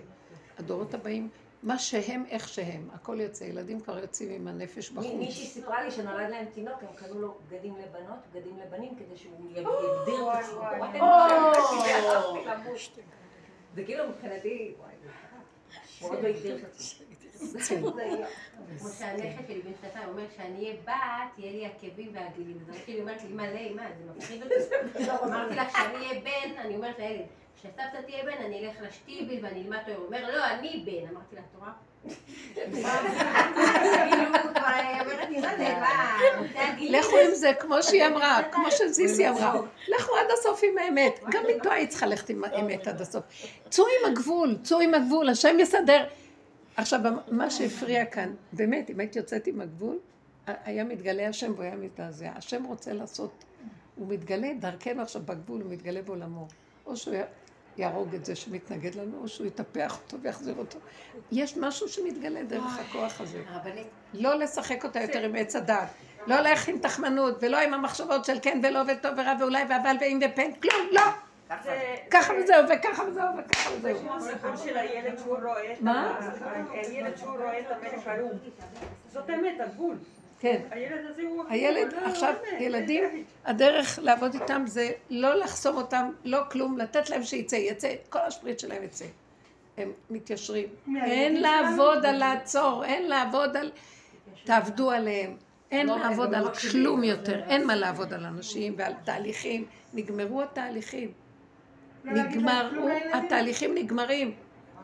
הדורות הבאים, מה שהם, איך שהם, הכל יוצא. ילדים כבר יוצאים עם הנפש בחוץ. מישהי סיפרה לי שנולד להם תינוק, הם קנו לו בגדים לבנות, בגדים לבנים, כדי שהוא יג- יגדיר את עצמו. וואי, או. זה כאילו מבחינתי. הוא עוד לא הגדיר את עצמו. היה. כמו שהנכד שלי בן שנתיים אומר שאני אהיה בת, יהיה לי עקבים ועגילים. אז לי, אומרת לי, מה זה, מה, זה מפחיד אותי? *laughs* אמרתי לה, כשאני אהיה בן, אני אומרת לילד, כשסבתא תהיה בן, אני אלך לשטיבל ואני אלמד תורה. הוא אומר, לא, אני בן. אמרתי לה, תורה? כאילו, עגילים? לכו עם זה, כמו שהיא אמרה, כמו שזיסי אמרה. לכו עד הסוף עם האמת. גם איתו היית צריכה ללכת עם האמת עד הסוף. צאו עם הגבול, צאו עם הגבול, השם יסדר. עכשיו, מה שהפריע כאן, באמת, אם הייתי יוצאת עם הגבול, היה מתגלה השם והוא היה מזדעזע. השם רוצה לעשות, הוא מתגלה דרכנו עכשיו בגבול, הוא מתגלה בעולמו. או שהוא יהרוג את זה שמתנגד לנו, או שהוא יטפח אותו ויחזיר אותו. יש משהו שמתגלה דרך הכוח הזה. לא לשחק אותה יותר עם עץ הדת. לא ללכת עם תחמנות, ולא עם המחשבות של כן ולא וטוב ורע ואולי ואבל ואם ופן, כלום, לא! ככה. ככה וזהו, וככה וזהו, וככה וזהו. כמו הסיפור של הילד שהוא רואה את מה? ה- הילד שהוא רואה את המלך ערום. זאת אמת, הגבול. כן. הילד הזה הוא... הילד, לא- עכשיו, אמת. ילדים, הדרך לעבוד איתם זה לא לחסום אותם, לא כלום, לתת להם שיצא, יצא, כל השפריט שלהם יצא. הם מתיישרים. אין? לעבוד על לעצור, אין לעבוד על... תעבדו עליהם. אין לא, לעבוד לא על. כלום יותר, אין מה לעבוד על אנשים ועל תהליכים. נגמרו התהליכים. לא נגמרו, כלום לילדים? התהליכים נגמרים.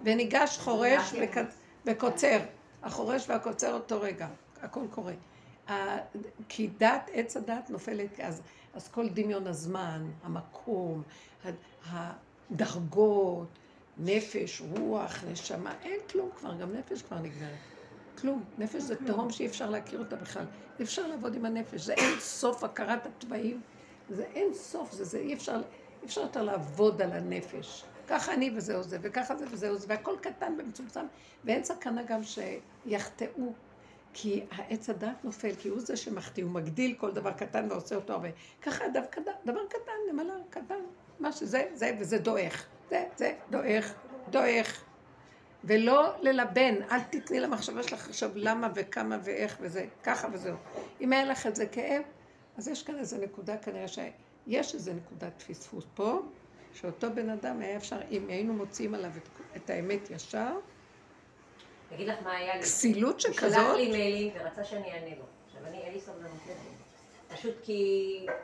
וניגש חורש וק- וקוצר. החורש והקוצר אותו רגע, הכל קורה. כי דת, עץ הדת נופלת, אז, אז כל דמיון הזמן, המקום, הדרגות, נפש, רוח, נשמה, אין כלום כבר, גם נפש כבר נגמרת. כלום. נפש זה תהום שאי אפשר להכיר אותה בכלל. אי אפשר לעבוד עם הנפש, זה אין סוף הכרת התוואים. זה אין סוף, זה, זה אי אפשר, אי אפשר יותר לעבוד על הנפש. ככה אני וזהו זה, וככה זה וזהו זה, והכל קטן ומצומצם, ואין סכנה גם שיחטאו, כי העץ הדת נופל, כי הוא זה שמחטיא, הוא מגדיל כל דבר קטן ועושה אותו הרבה. ככה דבר, דבר קטן, נמלה קטן, מה שזה, זה וזה דועך. זה, זה, דועך, דועך. ולא ללבן, אל תתני למחשבה שלך עכשיו למה וכמה ואיך וזה, ככה וזהו. אם היה לך את זה כאב, אז יש כאן איזה נקודה, כנראה שיש איזה נקודת פספוס פה, שאותו בן אדם היה אפשר, אם היינו מוציאים עליו את, את האמת ישר, אגיד לך מה היה לי. כסילות הוא שלח שכזאת, לי מיילים ורצה שאני אענה לו. עכשיו, אני, אין לי סבלנות לזה. פשוט כי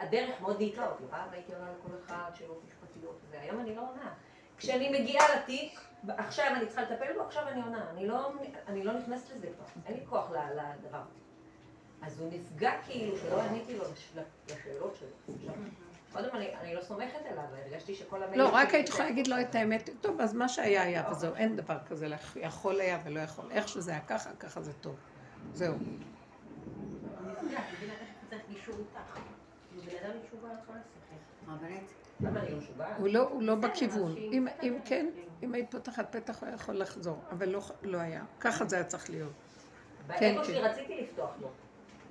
הדרך מאוד דייקה אותי. פעם הייתי עונה לכל אחד, שאלות משפטיות, והיום אני לא עונה. כשאני מגיעה לתיק, עכשיו אני צריכה לטפל בו, עכשיו אני עונה. אני לא, אני לא נכנסת לזה כבר. אין לי כוח לדבר. אז הוא נפגע כאילו שלא עניתי לו לש- לשאלות שלו. קודם אני, אני לא סומכת עליו, הרגשתי שכל המיילים... לא, רק היית יכולה להגיד לו את האמת, טוב, אז מה שהיה היה וזהו, אין דבר כזה, יכול היה ולא יכול. איך שזה היה ככה, ככה זה טוב. זהו. אני נפגעת, אני מבינה איך צריך גישור איתך. בן אדם משוגע על כל השכל. הרבנית, למה אני לא? הוא לא, הוא לא בכיוון. אם, כן, כאילו. אם היית פותחת פתח, הוא היה יכול לחזור, אבל לא, לא היה. ככה זה היה צריך להיות. באגו כן, שלי כן. רציתי לפתוח לו.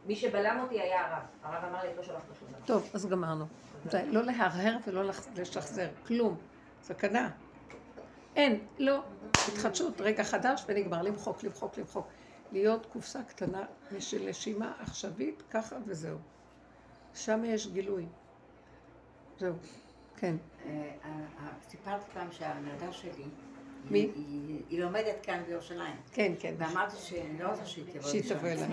מי שבלם אותי היה הרב. הרב אמר לי, את לא שלחת שום דבר. טוב, אז גמרנו. זה לא להרהר ולא לשחזר, כלום. סכנה. אין, לא. התחדשות, רגע חדש ונגמר. למחוק, למחוק, למחוק. להיות קופסה קטנה של נשימה עכשווית, ככה וזהו. שם יש גילוי. זהו. כן. אה, אה, סיפרתי פעם שהנרדה שלי, מי? היא- היא- היא לומדת כאן בירושלים. כן, כן. ואמרתי שאני לא רוצה שהיא תבוא שהיא. תבוא אליי. *laughs*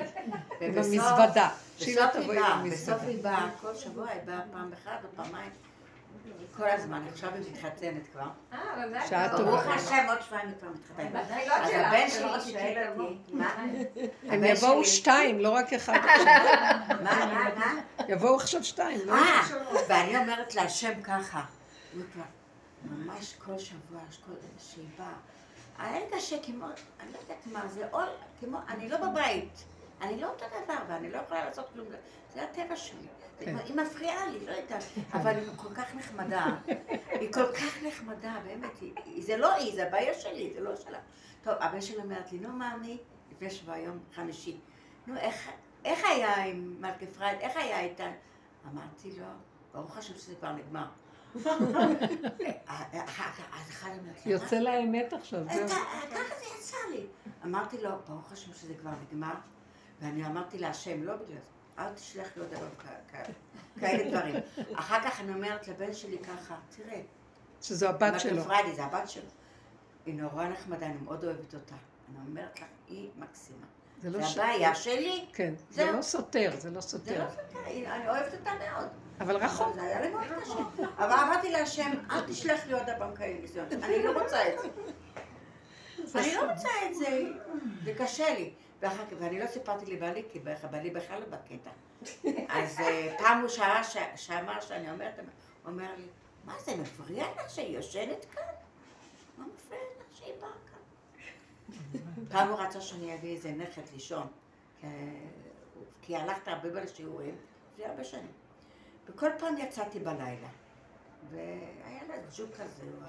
שהיא לא בסוף היא באה. בסוף היא באה, כל שבוע היא באה פעם אחת או פעמיים. כל הזמן, עכשיו היא מתחתנת כבר. אה, שעה טוב. טובה. ברוך השם, עוד שבועיים היא כבר מתחתנת. אז הבן שלי רצית שואל. אותי, מה? *laughs* הם יבואו שתיים, לא רק אחד. *laughs* מה, מה, מה? יבואו עכשיו שתיים, לא? אה, ואני אומרת להשם ככה. ממש כל שבוע, כל שהיא באה. היה לי קשה כמו, אני לא יודעת מה זה, או כמו, אני לא בבית. אני לא אותו דבר, ואני לא יכולה לעשות כלום. זה הטבע שלי. כן. היא מפריעה לי, לא יודעת. אבל היא כל כך נחמדה. היא כל כך נחמדה, באמת. זה לא היא, זה הבעיה שלי, זה לא שלה. טוב, הבן שלי אומרת לי, נו, מאמי, לפני שבוע, יום חמישי. נו, איך, היה עם מלכי פרייד? איך היה איתה? אמרתי לו, ברוך השם שזה כבר נגמר. *laughs* יוצא לה אמת עכשיו, "מה? זהו. ככה זה יצא לי. אמרתי לו, ברוך השם שזה כבר נגמר, ואני אמרתי להשם, לא בגלל זה, אל תשלח לי עוד דבר כאלה דברים. *laughs* אחר כך אני אומרת לבן שלי ככה, תראה, שזו הבת שלו. פריידי, זה הבת שלו. היא נורא נחמדה, אני מאוד אוהבת אותה. אני אומרת לך, היא מקסימה. זה לא זה. הבעיה שלי, כן, זה. לא סותר, זה לא זה סותר. לא סותר, אני אוהבת אותה מאוד. אבל רחוק. זה היה לי קשה. אבל אמרתי להשם, אל תשלח לי עוד כאלה ניסיונות. אני לא רוצה את זה. אני לא רוצה את זה. זה קשה לי. ואני לא סיפרתי לבעלי, כי בעלי בכלל לא בקטע. אז אה, פעם הוא שאמר שאני אומרת, הוא אומר לי, מה זה מפריע לך שהיא יושנת כאן? מה מפריע לך שהיא באה כאן? פעם הוא רצה שאני אביא איזה נכד לישון, כי- כי הלכתי הרבה בשיעורים, לפני הרבה שנים. וכל פעם יצאתי בלילה, והיה לה ג'וק כזה, הוא,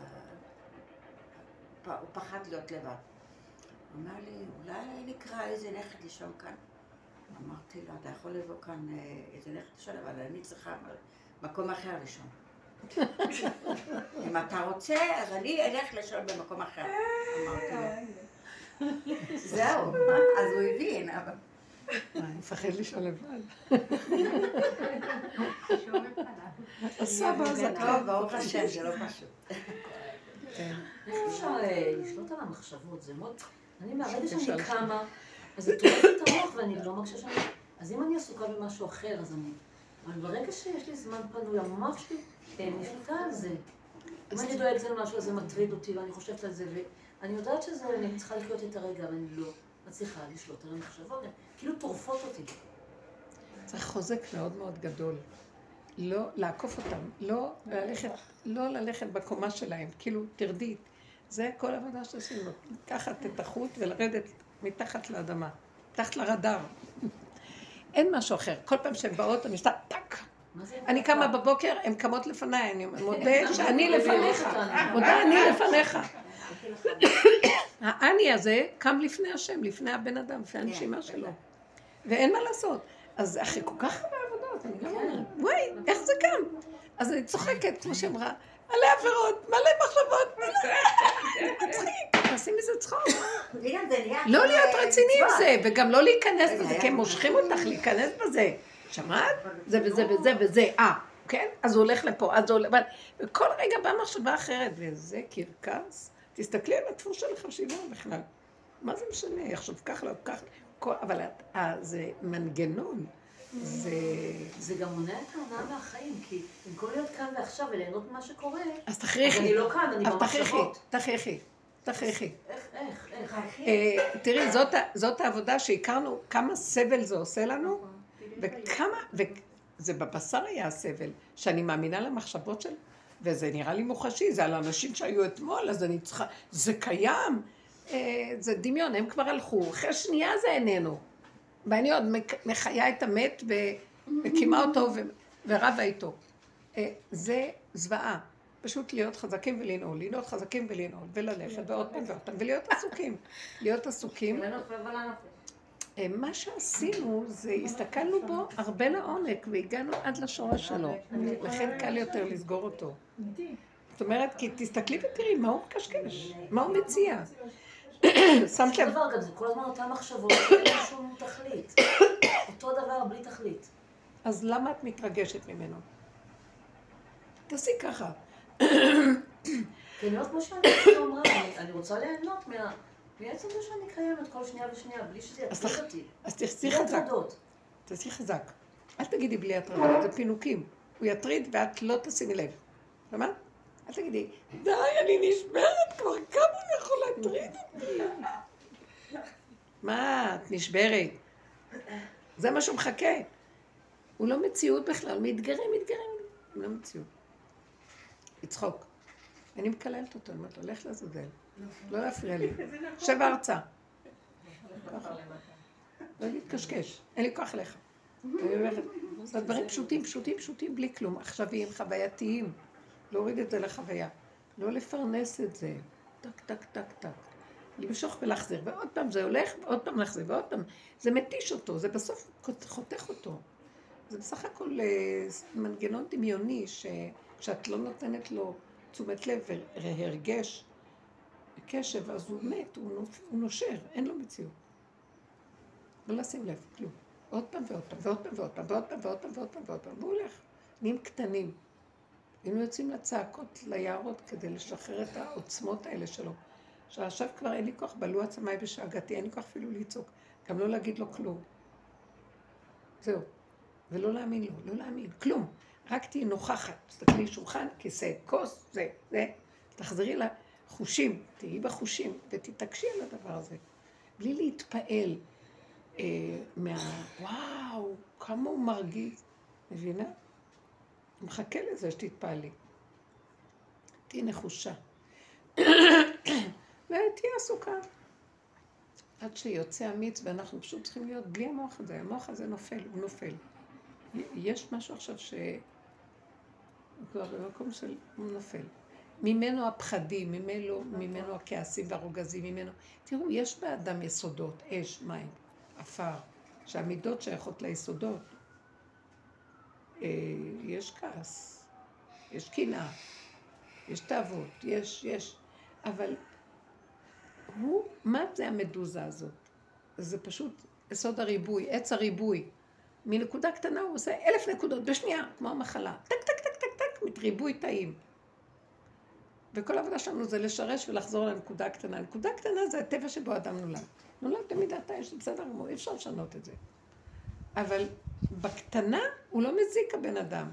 אה, הוא פחד להיות לבד. הוא אמר לי, אולי נקרא איזה נכד לישון כאן? אמרתי לו, אתה יכול לבוא כאן אה, איזה נכד לישון, אבל אני צריכה מקום אחר לישון. *laughs* אם אתה רוצה, אז אני אלך לישון במקום אחר. אמרתי לו. זהו, אז הוא הבין, אבל... מה, אני מפחד לישון לבד. הסבא הזקן. טוב, ברוך השם, זה לא פשוט. כן. איך אפשר אה, לשלוט על המחשבות? זה מאוד... אני מהרגע שאני. קמה, אז זה טורף את המוח ואני לא מרגישה שאני... אז אם אני עסוקה במשהו אחר, אז אני... אבל ברגע שיש לי זמן פנוי, המוח שלי אין לי שליטה על זה. אם אני דואגת למשהו, אז זה מטריד אותי ואני חושבת על זה, ואני יודעת שזה, אני צריכה לחיות את הרגע, אבל אני לא מצליחה לשלוט על המחשבות, הן כאילו טורפות אותי. צריך חוזק מאוד מאוד גדול. לא לעקוף אותם, לא ללכת, לא ללכת בקומה שלהם, כאילו תרדי. זה כל העבודה שעשינו, לקחת את החוט ולרדת מתחת לאדמה, מתחת לרדאר. אין משהו אחר. כל פעם שהן באות, אני עושה טאק. אני קמה בבוקר, הן קמות לפניי, אני מודה *laughs* שאני לפניך. מודה אני לפניך. האני הזה קם לפני השם, לפני הבן אדם, לפני הנשימה שלו. ואין מה לעשות. אז אחרי כל כך הרבה עבודות, אני גם אומרת, וואי, איך זה קם? אז אני צוחקת, כמו שאמרה, מלא עבירות, מלא מחשבות, מלא... מצחיק, תעשי מזה צחוק. לא להיות אה, רציני עם. זה, וגם לא להיכנס בזה, כי הם מושכים. אותך להיכנס בזה. שמעת? זה וזה וזה וזה, אה, כן? אז הוא הולך לפה, אז הוא הולך... וכל רגע באה מחשבה אחרת, וזה קרקס. תסתכלי על הדפוס של החשיבה בכלל. מה זה משנה? יחשוב ככה, לא ככה. אבל אה, זה מנגנון. זה... זה גם מונע את ההונאה מהחיים, כי במקום להיות כאן ועכשיו וליהנות ממה שקורה, אז תכריחי. אני לא כאן, אני אז תכריחי, במחשבות. תכריחי, תכריחי. איך, איך, איך? אה, תראי, זאת, העבודה שהכרנו, כמה סבל זה עושה לנו, וכמה, וזה בבשר היה הסבל, שאני מאמינה למחשבות של, וזה נראה לי מוחשי, זה על אנשים שהיו אתמול, אז אני צריכה, זה קיים, אה, זה דמיון, הם כבר הלכו, אחרי שנייה זה איננו. ואני עוד מחיה את המת ומקימה אותו ו- ורבה איתו. אה, זה זוועה. פשוט להיות חזקים ולנעול, להיות חזקים ולנעול, וללכת ועוד פעם ועוד פעם, ולהיות עסוקים. להיות עסוקים. אה, מה שעשינו זה הסתכלנו בו הרבה לעומק והגענו עד לשורש שלו. לכן קל יותר לסגור אותו. זאת אומרת, כי תסתכלי ותראי מה הוא מקשקש, מה הוא מציע. *clears throat* שמת לב, דבר גם, זה כל הזמן אותן מחשבות, אין שום תכלית. אותו דבר בלי תכלית. אז למה את מתרגשת ממנו? תעשי ככה. כי אני אומרת, כמו שאני אמרה, אני רוצה ליהנות מה- מעצם זה שאני קיימת כל שנייה ושנייה, בלי שזה יטריד אותי. אז תעשי חזק. תעשי חזק. אל תגידי בלי הטרדות, זה פינוקים. הוא יטריד ואת לא תשימי לב. שמעת? אל תגידי, די, אני נשברת כבר, כמה הוא יכול להטריד אותי? מה, את נשברת? זה מה שהוא מחכה. הוא לא מציאות בכלל, מתגרים, מתגרים, הוא לא מציאות. לצחוק. אני מקללת אותו, אני אומרת לו, לך לעזאזל. לא להפריע לי. *laughs* שב ארצה. לא להתקשקש, אין לי כוח אליך. אני אומרת, זה דברים פשוטים, פשוטים, פשוטים, בלי כלום, עכשוויים, חווייתיים. להוריד את זה לחוויה. לא לפרנס את זה. טק, טק, טק, טק. למשוך ולהחזיר, ועוד פעם זה הולך, ועוד פעם להחזיר, ועוד פעם. זה מתיש אותו, זה בסוף חותך אותו. זה בסך הכל אה, מנגנון דמיוני, שכשאת לא נותנת לו תשומת לב והרגש, קשב, אז הוא מת, הוא נופ- הוא נושר, אין לו מציאות. לא לשים לב, כלום. עוד פעם ועוד פעם ועוד פעם ועוד פעם ועוד פעם ועוד פעם ועוד פעם ועוד פעם, והוא הולך. נהיים קטנים. היינו יוצאים לצעקות, ליערות, כדי לשחרר את העוצמות האלה שלו. שעכשיו כבר אין לי כוח, בלו עצמיי בשאגתי, אין לי כוח אפילו לצעוק. גם לא להגיד לו כלום. זהו. ולא להאמין לו, לא להאמין, כלום. רק תהיי נוכחת. תסתכלי, שולחן, כיסא, כוס, זה, זה. תחזרי לחושים, תהיי בחושים, ותתעקשי על הדבר הזה. בלי להתפעל אה, מה... וואו, כמה הוא מרגיז. מבינה? הוא מחכה לזה שתתפעלי. תהיי נחושה. *coughs* ותהיי עסוקה. עד שיוצא אמיץ, ואנחנו פשוט צריכים להיות בלי המוח הזה. המוח הזה נופל, הוא נופל. יש משהו עכשיו ש... הוא כבר במקום של... הוא נופל. ממנו הפחדים, ממנו, ממנו הכעסים והרוגזים, ממנו... תראו, יש באדם יסודות, אש, מים, עפר, שהמידות שייכות ליסודות. אה, יש כעס, יש קנאה, יש תאוות, יש, יש, אבל הוא, מה זה המדוזה הזאת? זה פשוט יסוד הריבוי, עץ הריבוי. מנקודה קטנה הוא עושה אלף נקודות בשנייה, כמו המחלה. טק, טק, טק, טק, טק, ריבוי תאים. וכל העבודה שלנו זה לשרש ולחזור לנקודה הקטנה. הנקודה הקטנה זה הטבע שבו אדם נולד. נולד במידת האש, בסדר גמור, אי אפשר לשנות את זה. אבל בקטנה הוא לא מזיק הבן אדם.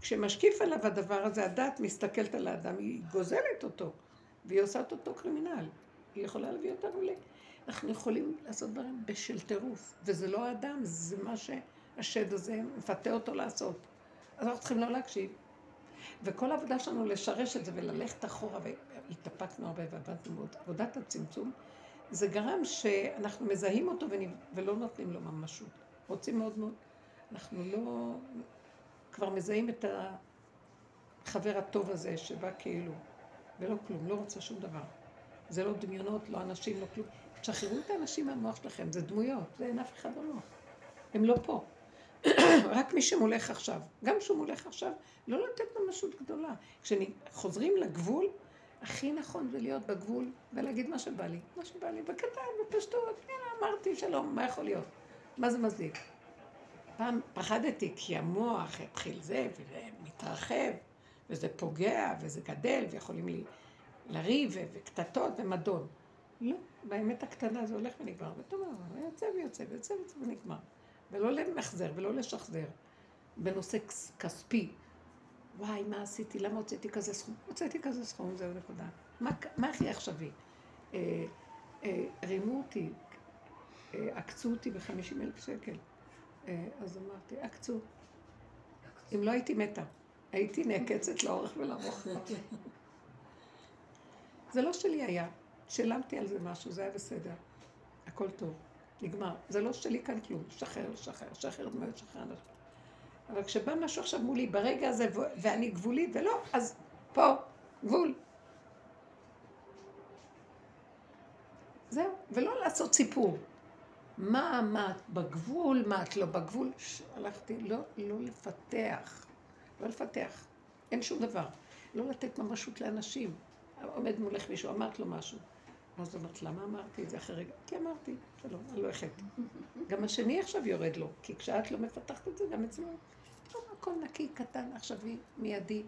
כשמשקיף עליו הדבר הזה, הדת מסתכלת על האדם, היא גוזלת אותו, והיא עושה את אותו קרימינל. היא יכולה להביא אותנו ל... אנחנו יכולים לעשות דברים בשל טירוף, וזה לא האדם, זה מה שהשד הזה מפתה אותו לעשות. אז אנחנו צריכים לא להקשיב. וכל העבודה שלנו לשרש את זה וללכת אחורה, והתאפקנו הרבה ועבדנו מאוד. עבודת הצמצום, זה גרם שאנחנו מזהים אותו ולא נותנים לו ממשות. רוצים מאוד מאוד. אנחנו לא... כבר מזהים את החבר הטוב הזה שבא כאילו, ולא כלום, לא רוצה שום דבר. זה לא דמיונות, לא אנשים, לא כלום. תשחררו את האנשים מהמוח שלכם, זה דמויות, זה אין אף אחד במוח. הם לא פה. *coughs* רק מי שמולך עכשיו. גם כשהוא מולך עכשיו, לא לתת ממשות גדולה. כשחוזרים לגבול, הכי נכון זה להיות בגבול ולהגיד מה שבא לי. מה שבא לי, בקטן, בפשטות, הנה אמרתי שלום, מה יכול להיות? מה זה מזיק? פעם פחדתי כי המוח יתחיל זה, וזה מתרחב, וזה פוגע, וזה גדל, ויכולים לי לריב, וקטטות ומדון. לא, באמת הקטנה זה הולך ונגמר, ואתה אומר, יוצא ויוצא, ויוצא ויוצא ונגמר. ולא למחזר ולא לשחזר. בנושא כספי, וואי, מה עשיתי? למה הוצאתי כזה סכום? הוצאתי כזה סכום, זהו נקודה. מה, מה הכי עכשווי? אה, אה, רימו אותי, אה, עקצו אותי בחמישים אלף שקל. אה, אז אמרתי, עקצו. אם לא הייתי מתה, הייתי נעקצת לאורך ולרוח. זה לא שלי היה. שילמתי על זה משהו, זה היה בסדר. הכל טוב. נגמר. זה לא שלי כאן כלום. שחרר, שחרר, שחרר דמיות, שחרר אנשים. אבל כשבא משהו עכשיו מולי, ברגע הזה, ואני גבולי, ולא, אז פה, גבול. זהו, ולא לעשות סיפור. מה, מה את בגבול, מה את לא בגבול. הלכתי, לא, לא לפתח. לא לפתח. אין שום דבר. לא לתת ממשות לאנשים. עומד מולך מישהו, אמרת לו משהו. ואז אמרת, למה אמרתי את זה אחרי רגע? כי אמרתי, שלום, אני לא החטא. גם השני עכשיו יורד לו, כי כשאת לא מפתחת את זה, גם אצלו. טוב, הכל נקי, קטן, עכשווי, מיידי.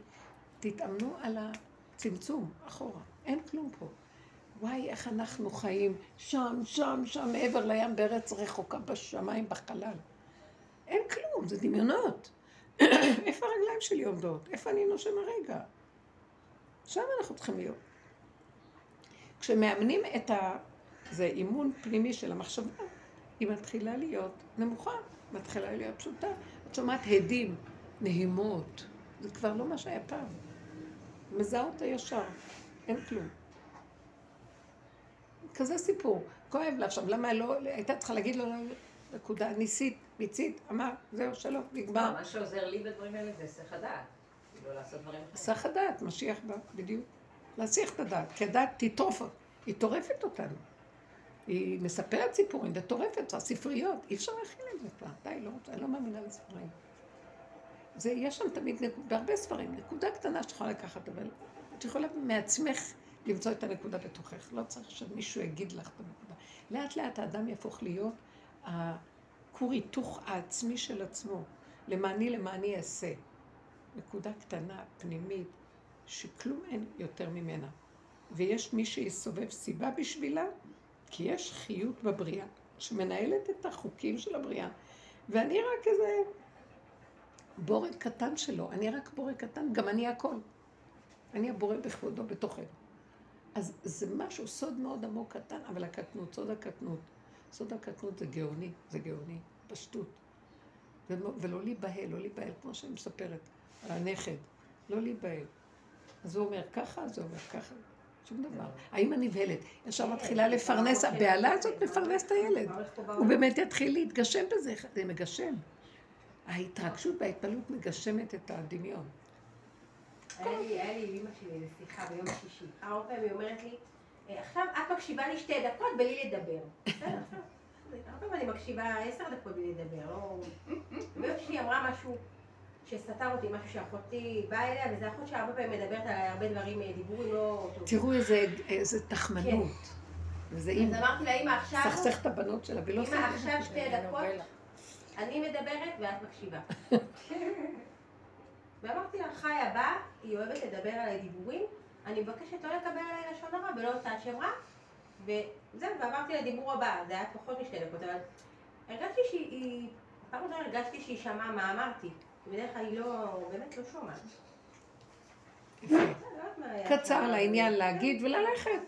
תתאמנו על הצמצום, אחורה. אין כלום פה. וואי, איך אנחנו חיים שם, שם, שם, מעבר לים, בארץ רחוקה, בשמיים, בחלל. אין כלום, זה דמיונות. *coughs* איפה הרגליים שלי עומדות? איפה אני נושם הרגע? שם אנחנו צריכים להיות. כשמאמנים את ה... זה אימון פנימי של המחשבה, היא מתחילה להיות נמוכה, מתחילה להיות פשוטה. את שומעת הדים, נהימות, זה כבר לא מה שהיה פעם. מזהה אותה ישר, אין כלום. כזה סיפור. כואב לה עכשיו, למה לא, הייתה צריכה להגיד לו, נקודה, ניסית, מיצית, אמר, זהו, שלום, נגמר. מה שעוזר לי בדברים האלה זה היסח הדעת. לא לעשות דברים אחרים. היסח הדעת, משיח בא, בדיוק. להסיח את הדעת, כי הדעת תטרוף, היא טורפת אותנו. היא מספרת סיפורים וטורפת, הספריות, אי אפשר להכיל את זה כבר, די, לא רוצה, אני לא מאמינה לספרים. זה, יש שם תמיד, בהרבה ספרים, נקודה קטנה שאת יכולה לקחת, אבל את יכולה מעצמך למצוא את הנקודה בתוכך. לא צריך שמישהו יגיד לך את הנקודה. לאט לאט האדם יהפוך להיות הכור היתוך העצמי של עצמו. למעני למעני אעשה. נקודה קטנה, פנימית, שכלום אין יותר ממנה. ויש מי שיסובב סיבה בשבילה, כי יש חיות בבריאה, שמנהלת את החוקים של הבריאה. ואני רק איזה בורג קטן שלו, אני רק בורג קטן, גם אני הכל. אני הבורא בכבודו בתוכנו. אז זה משהו, סוד מאוד עמוק קטן, אבל הקטנות, סוד הקטנות. סוד הקטנות זה גאוני, זה גאוני, פשטות. ולא להיבהל, לא להיבהל, כמו שאני מספרת הנכד, לא להיבהל. אז הוא אומר ככה, אז הוא אומר ככה. שום דבר. האמא נבהלת, ישר מתחילה לפרנס, הבהלה הזאת מפרנס את הילד. הוא באמת יתחיל להתגשם בזה, זה מגשם. ההתרגשות וההתפעלות מגשמת את הדמיון. היה לי, היה לי אמא שלי איזו שיחה ביום שישי. הרבה פעמים היא אומרת לי, "אה, עכשיו את מקשיבה לי שתי דקות בלי לדבר. *laughs* הרבה פעמים אני מקשיבה עשר דקות בלי לדבר. ביום שישי אמרה משהו שסתר אותי, משהו שאחותי באה אליה, וזו אחות שהרבה פעמים מדברת עליי הרבה דברים, אה, דיבורים לא טובים. תראו איזה, איזה תחמנות. וזה אם אז אמרתי לה, אמא עכשיו, סכסך את הבנות שלה ולא אמא עכשיו שתי דקות, אני מדברת ואת מקשיבה. *laughs* ואמרתי לה, חיה באה, היא אוהבת לדבר עליי דיבורים, אני מבקשת לא לקבל עליי לשון הרע ולא אותה שם רע, וזהו, ועברתי לדיבור הבא, זה היה פחות משתי דקות, אבל הרגשתי שהיא, פעם ראשונה הרגשתי שהיא שמעה מה אמרתי, בדרך כלל היא לא, באמת לא שומעת. לא. קצר לעניין להגיד וללכת.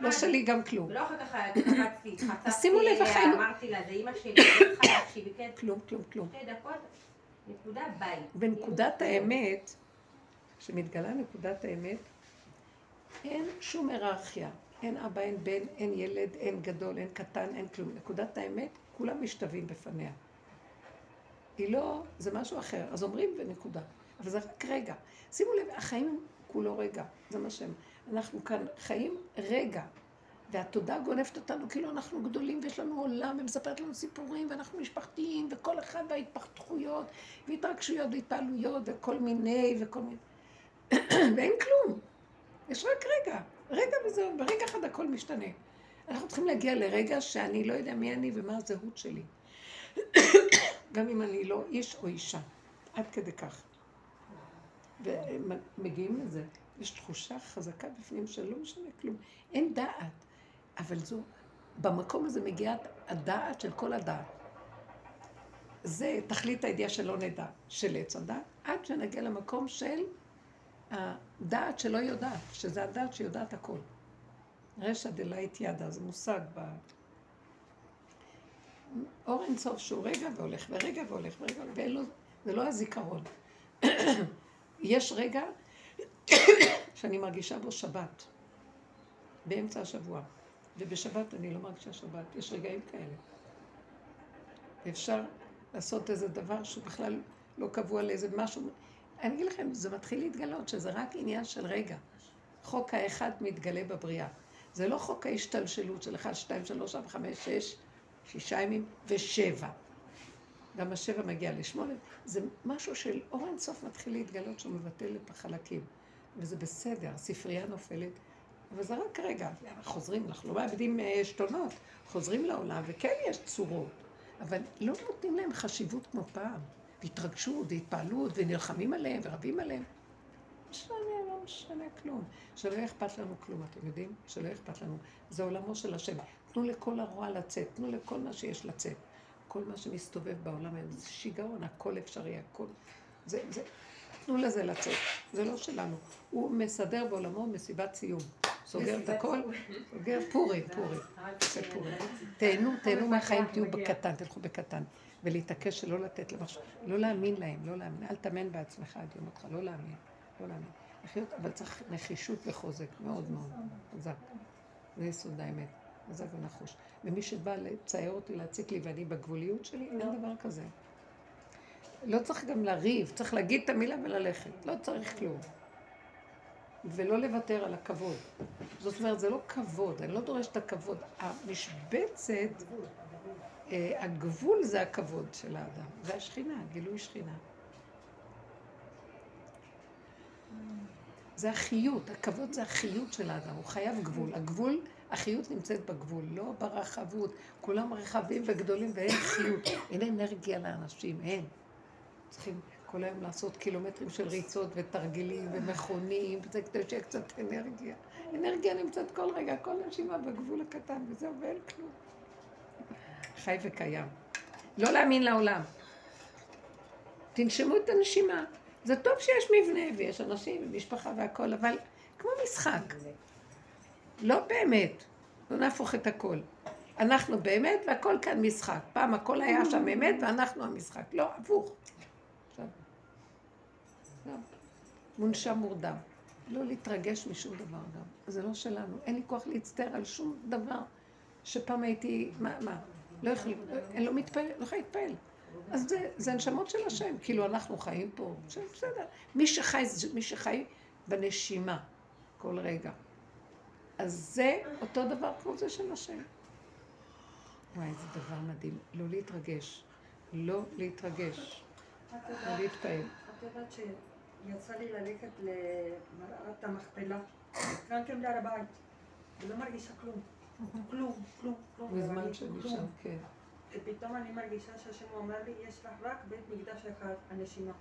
לא שלי גם כלום. ולא אחר כך התחצפתי שימו לב, אליה, החיים- אמרתי לה, זה אימא שלי, היא צריכה להקשיב, כן, כלום, כלום, כלום. שתי דקות, נקודה ביי. בנקודת האמת, כשמתגלה נקודת האמת, אין שום היררכיה. אין אבא, אין בן, אין ילד, אין גדול, אין קטן, אין כלום. נקודת האמת, כולם משתווים בפניה. היא לא, זה משהו אחר. אז אומרים ונקודה. אבל זה רק רגע. שימו לב, החיים כולו רגע. זה מה שהם. אנחנו כאן חיים רגע. והתודה גונבת אותנו כאילו אנחנו גדולים ויש לנו עולם ומספרת לנו סיפורים ואנחנו משפחתיים וכל אחד וההתפתחויות והתרגשויות והתפעלויות וכל מיני וכל מיני *clears throat* ואין כלום. יש רק רגע. רגע וזהו, ברגע אחד הכל משתנה. אנחנו צריכים להגיע לרגע שאני לא יודע מי אני ומה הזהות שלי. *clears throat* גם אם אני לא איש או אישה. עד כדי כך. ומגיעים לזה. יש תחושה חזקה בפנים שלא משנה כלום. אין דעת. אבל זו, במקום הזה מגיעה הדעת של כל הדעת. זה תכלית הידיעה שלא נדע, של עץ הדעת, עד שנגיע למקום של הדעת שלא יודעת, שזה הדעת שיודעת הכל. רשע דלית ידה, זה מושג ב... אור אינסוף שהוא רגע והולך, ורגע והולך, ורגע, ואין לו, זה לא הזיכרון. יש רגע שאני מרגישה בו שבת, באמצע השבוע, ובשבת אני לא מרגישה שבת, יש רגעים כאלה. ואפשר לעשות איזה דבר שהוא בכלל לא קבוע לאיזה משהו. אני אגיד לכם, זה מתחיל להתגלות שזה רק עניין של רגע. חוק האחד מתגלה בבריאה. זה לא חוק ההשתלשלות של 1, 2, 3, 4, 5, 6, שישה ימים ושבע. גם השבע מגיע לשמונה. זה משהו של אור אינסוף מתחיל להתגלות שהוא מבטל את החלקים. וזה בסדר, הספרייה נופלת, אבל זה רק רגע. חוזרים, אנחנו לא מאבדים אה, שתונות, חוזרים לעולם, וכן יש צורות, אבל לא נותנים להם חשיבות כמו פעם. והתרגשות, והתפעלות, ונלחמים עליהם, ורבים עליהם. משנה, לא משנה כלום. שלא אכפת לנו כלום, אתם יודעים? שלא אכפת לנו. זה עולמו של השם. תנו לכל הרוע לצאת, תנו לכל מה שיש לצאת. כל מה שמסתובב בעולם היום זה שיגעון, הכל אפשרי, הכל. זה, זה, תנו לזה לצאת, זה לא שלנו. הוא מסדר בעולמו מסיבת סיום. סוגר את הכל, סוגר פורים, פורים. תהנו, תהנו מהחיים, תהיו בקטן, תלכו בקטן. ולהתעקש שלא לתת למשהו, לא להאמין להם, לא להאמין. אל תאמן בעצמך עד יום אותך, לא להאמין, לא להאמין. לחיות, אבל צריך נחישות וחוזק, מאוד מאוד חזק. זה יסוד האמת, חזק ונחוש. ומי שבא לצייר אותי, להציק לי, ואני בגבוליות שלי, אין דבר כזה. לא צריך גם לריב, צריך להגיד את המילה וללכת. לא צריך כלום. ולא לוותר על הכבוד. זאת אומרת, זה לא כבוד, אני לא דורשת את הכבוד. המשבצת, אה, הגבול זה הכבוד של האדם. זה השכינה, גילוי שכינה. זה החיות, הכבוד זה החיות של האדם, הוא חייב גבול. הגבול, החיות נמצאת בגבול, לא ברחבות. כולם רחבים וגדולים ואין חיות, אין אנרגיה לאנשים, אין. צריכים כל היום לעשות קילומטרים של ריצות ותרגילים ומכונים, וזה כדי שיהיה קצת אנרגיה. אנרגיה נמצאת כל רגע, כל נשימה בגבול הקטן, וזהו, ואין כלום. חי וקיים. לא להאמין לעולם. תנשמו את הנשימה. זה טוב שיש מבנה ויש אנשים ומשפחה והכול, אבל כמו משחק. לא באמת. לא נהפוך את הכל. אנחנו באמת והכל כאן משחק. פעם הכל היה שם אמת ואנחנו המשחק. לא, הפוך. מונשם מורדם. לא להתרגש משום דבר גם. זה לא שלנו. אין לי כוח להצטער על שום דבר שפעם הייתי, מה, מה? לא יכולים, אני לא מתפעל, לא יכולה להתפעל. אז זה, זה הנשמות של השם, כאילו אנחנו חיים פה, בסדר. מי שחי, מי שחי בנשימה כל רגע. אז זה אותו דבר כמו זה של השם. וואי, זה דבר מדהים. לא להתרגש. לא להתרגש. לא להתפעל. את יודעת שיצא לי ללכת למראת המכפלה, גם כן בהר הבית, ולא מרגישה כלום. כלום, כלום, כלום. בזמן שאני. שם, כן. ופתאום אני מרגישה שהשם אומר לי, יש לך רק בית מקדש אחד, הנשימה.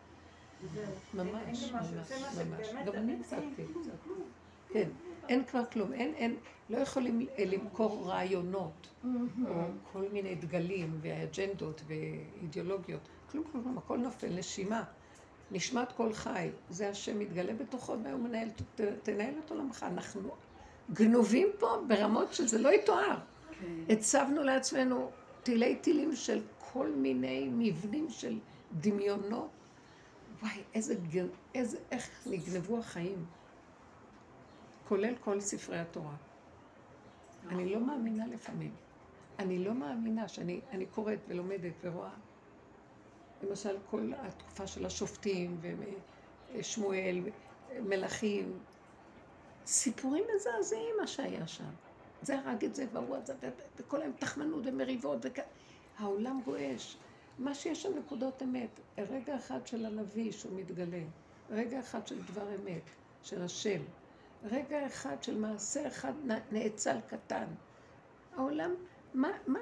ממש. ממש, ממש. גם אני הפסקתי כן. אין כבר כלום. אין, אין, לא יכולים אה, למכור רעיונות, או כל מיני דגלים ואג'נדות ואידיאולוגיות. כלום, כלום, כלום, הכל נופל, נשימה. נשמת כל חי. זה השם מתגלה בתוכו והוא מנהל, ת- תנהל את עולמך. אנחנו גנובים פה ברמות שזה לא יתואר. הצבנו לעצמנו תילי תילים של כל מיני מבנים של דמיונות. וואי, איזה, איזה, איך נגנבו החיים. כולל כל ספרי התורה. אני לא מאמינה לפעמים. אני לא מאמינה שאני אני קוראת ולומדת ורואה. למשל, כל התקופה של השופטים ושמואל, מלכים, סיפורים מזעזעים מה שהיה שם. זה הרג את זה והוא ו- וכל היום תחמנות ומריבות, וכ... העולם גועש. מה שיש שם נקודות אמת, רגע אחד של הנביא שהוא מתגלה, רגע אחד של דבר אמת, של השם, רגע אחד של מעשה אחד נאצל קטן. העולם, מה, מה?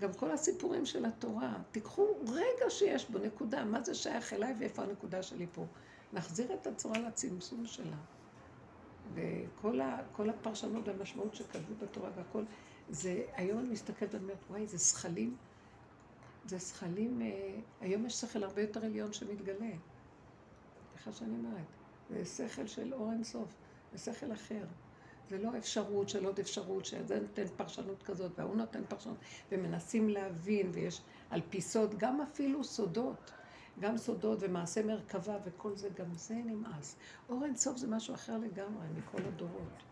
גם כל הסיפורים של התורה, תיקחו רגע שיש בו נקודה, מה זה שייך אליי ואיפה הנקודה שלי פה. נחזיר את הצורה לצמצום שלה. וכל ה, הפרשנות והמשמעות שכתבו בתורה והכל, זה, היום אני מסתכלת ואני אומרת, וואי, זה זכלים, זה זכלים, אה, היום יש שכל הרבה יותר עליון שמתגלה. סליחה שאני אומרת. זה שכל של אור אינסוף, זה שכל אחר. זה לא אפשרות של עוד אפשרות, שזה נותן פרשנות כזאת וההוא נותן פרשנות, ומנסים להבין, ויש על פי סוד, גם אפילו סודות, גם סודות ומעשה מרכבה וכל זה, גם זה נמאס. אור אינסוף זה משהו אחר לגמרי מכל הדורות.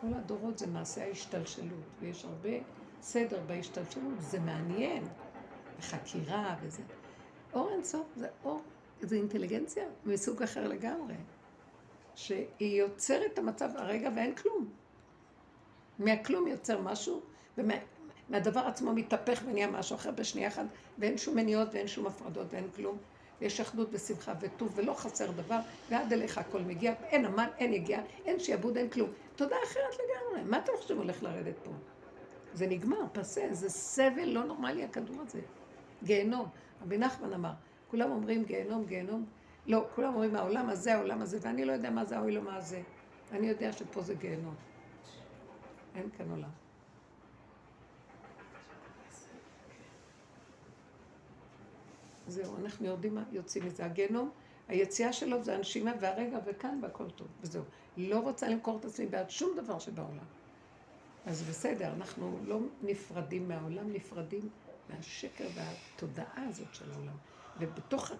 כל הדורות זה מעשה ההשתלשלות, ויש הרבה סדר בהשתלשלות, זה מעניין, וחקירה וזה. אור אינסוף זה אור, זה אינטליגנציה מסוג אחר לגמרי, שהיא יוצרת את המצב הרגע ואין כלום. מהכלום יוצר משהו, ומהדבר עצמו מתהפך ונהיה משהו אחר בשנייה אחת, ואין שום מניעות ואין שום הפרדות ואין כלום. יש אחדות ושמחה וטוב ולא חסר דבר, ועד אליך הכל מגיע, אין עמל, אין יגיעה, אין שיעבוד, אין כלום. תודה אחרת לגמרי. מה אתם חושבים הולך לרדת פה? זה נגמר, פסה, זה סבל לא נורמלי הכדור הזה. גיהנום. רבי נחמן אמר, כולם אומרים גיהנום, גיהנום. לא, כולם אומרים העולם הזה, העולם הזה, ואני לא יודע מה זה העולם הזה. אני יודע שפה זה גיהנום. אין כאן עולם. זהו, אנחנו יורדים, יוצאים מזה. הגיהנום, היציאה שלו זה הנשימה והרגע וכאן והכל טוב, וזהו. לא רוצה למכור את עצמי בעד שום דבר שבעולם. אז בסדר, אנחנו לא נפרדים מהעולם, נפרדים מהשקר והתודעה הזאת של העולם. ובתוך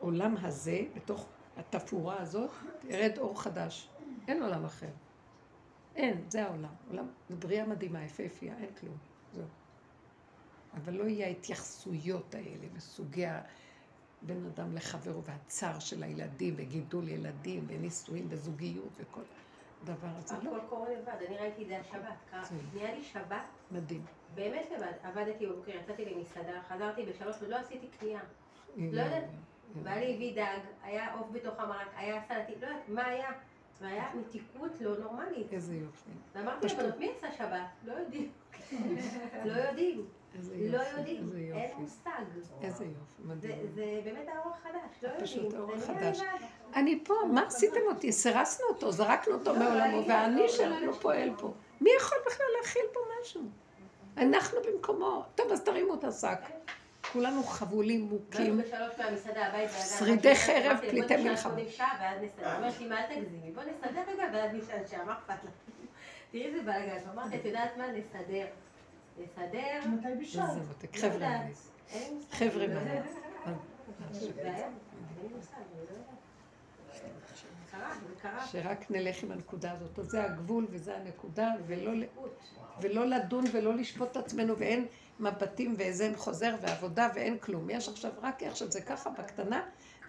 העולם הזה, בתוך התפאורה הזאת, ירד אור חדש. אין עולם אחר. אין, זה העולם. עולם, זו בריאה מדהימה, יפהפייה, אין כלום. זהו. אבל לא יהיה ההתייחסויות האלה וסוגי בין אדם לחברו והצער של הילדים וגידול ילדים ונישואים וזוגיות וכל דבר הזה. לא, הכל קורה לבד, אני ראיתי את זה השבת. נהיה לי שבת, מדהים. באמת לבד. עבדתי בבוקר, יצאתי למסעדה, חזרתי בשלוש ועוד לא עשיתי קנייה. לא יודעת. בעלי הביא דג, היה עוף בתוך המרק, היה סלטי, לא יודעת מה היה. והיה מתיקות לא נורמלית. איזה יופי. ואמרתי פשוט. לבנות, מי עשה שבת? לא יודעים. לא יודעים. לא. יודעים. אין. מושג. איזה יופי. זה- מדהים. זה באמת האור החדש, לא פשוט יודעים. האור זה נהיה החדש. לבד. אני פה, מה עשיתם אותי? סירסנו אותו, זרקנו אותו לא, מעולמו, אני- והאני לא, שלנו לא, פועל פה. מי יכול בכלל להכיל פה משהו? אנחנו במקומו. טוב, אז תרימו את השק. כולנו חבולים, מוכים. שרידי חרב, פליטי מלחמה. אומרת לי, מה אל תגזימי, בוא נסדר רגע ואז נשאל שעה, מה אכפת לך? תראי איזה בלאגן. אמרתי, את יודעת מה? נסדר. נסדר. מתי מותק. לא חבר'ה. חבר'ה. שרק נלך עם הנקודה הזאת. אז זה הגבול וזה הנקודה, ולא לדון ולא לשפוט את עצמנו, ואין מבטים ואין חוזר ועבודה ואין כלום. יש עכשיו רק איך שזה ככה בקטנה,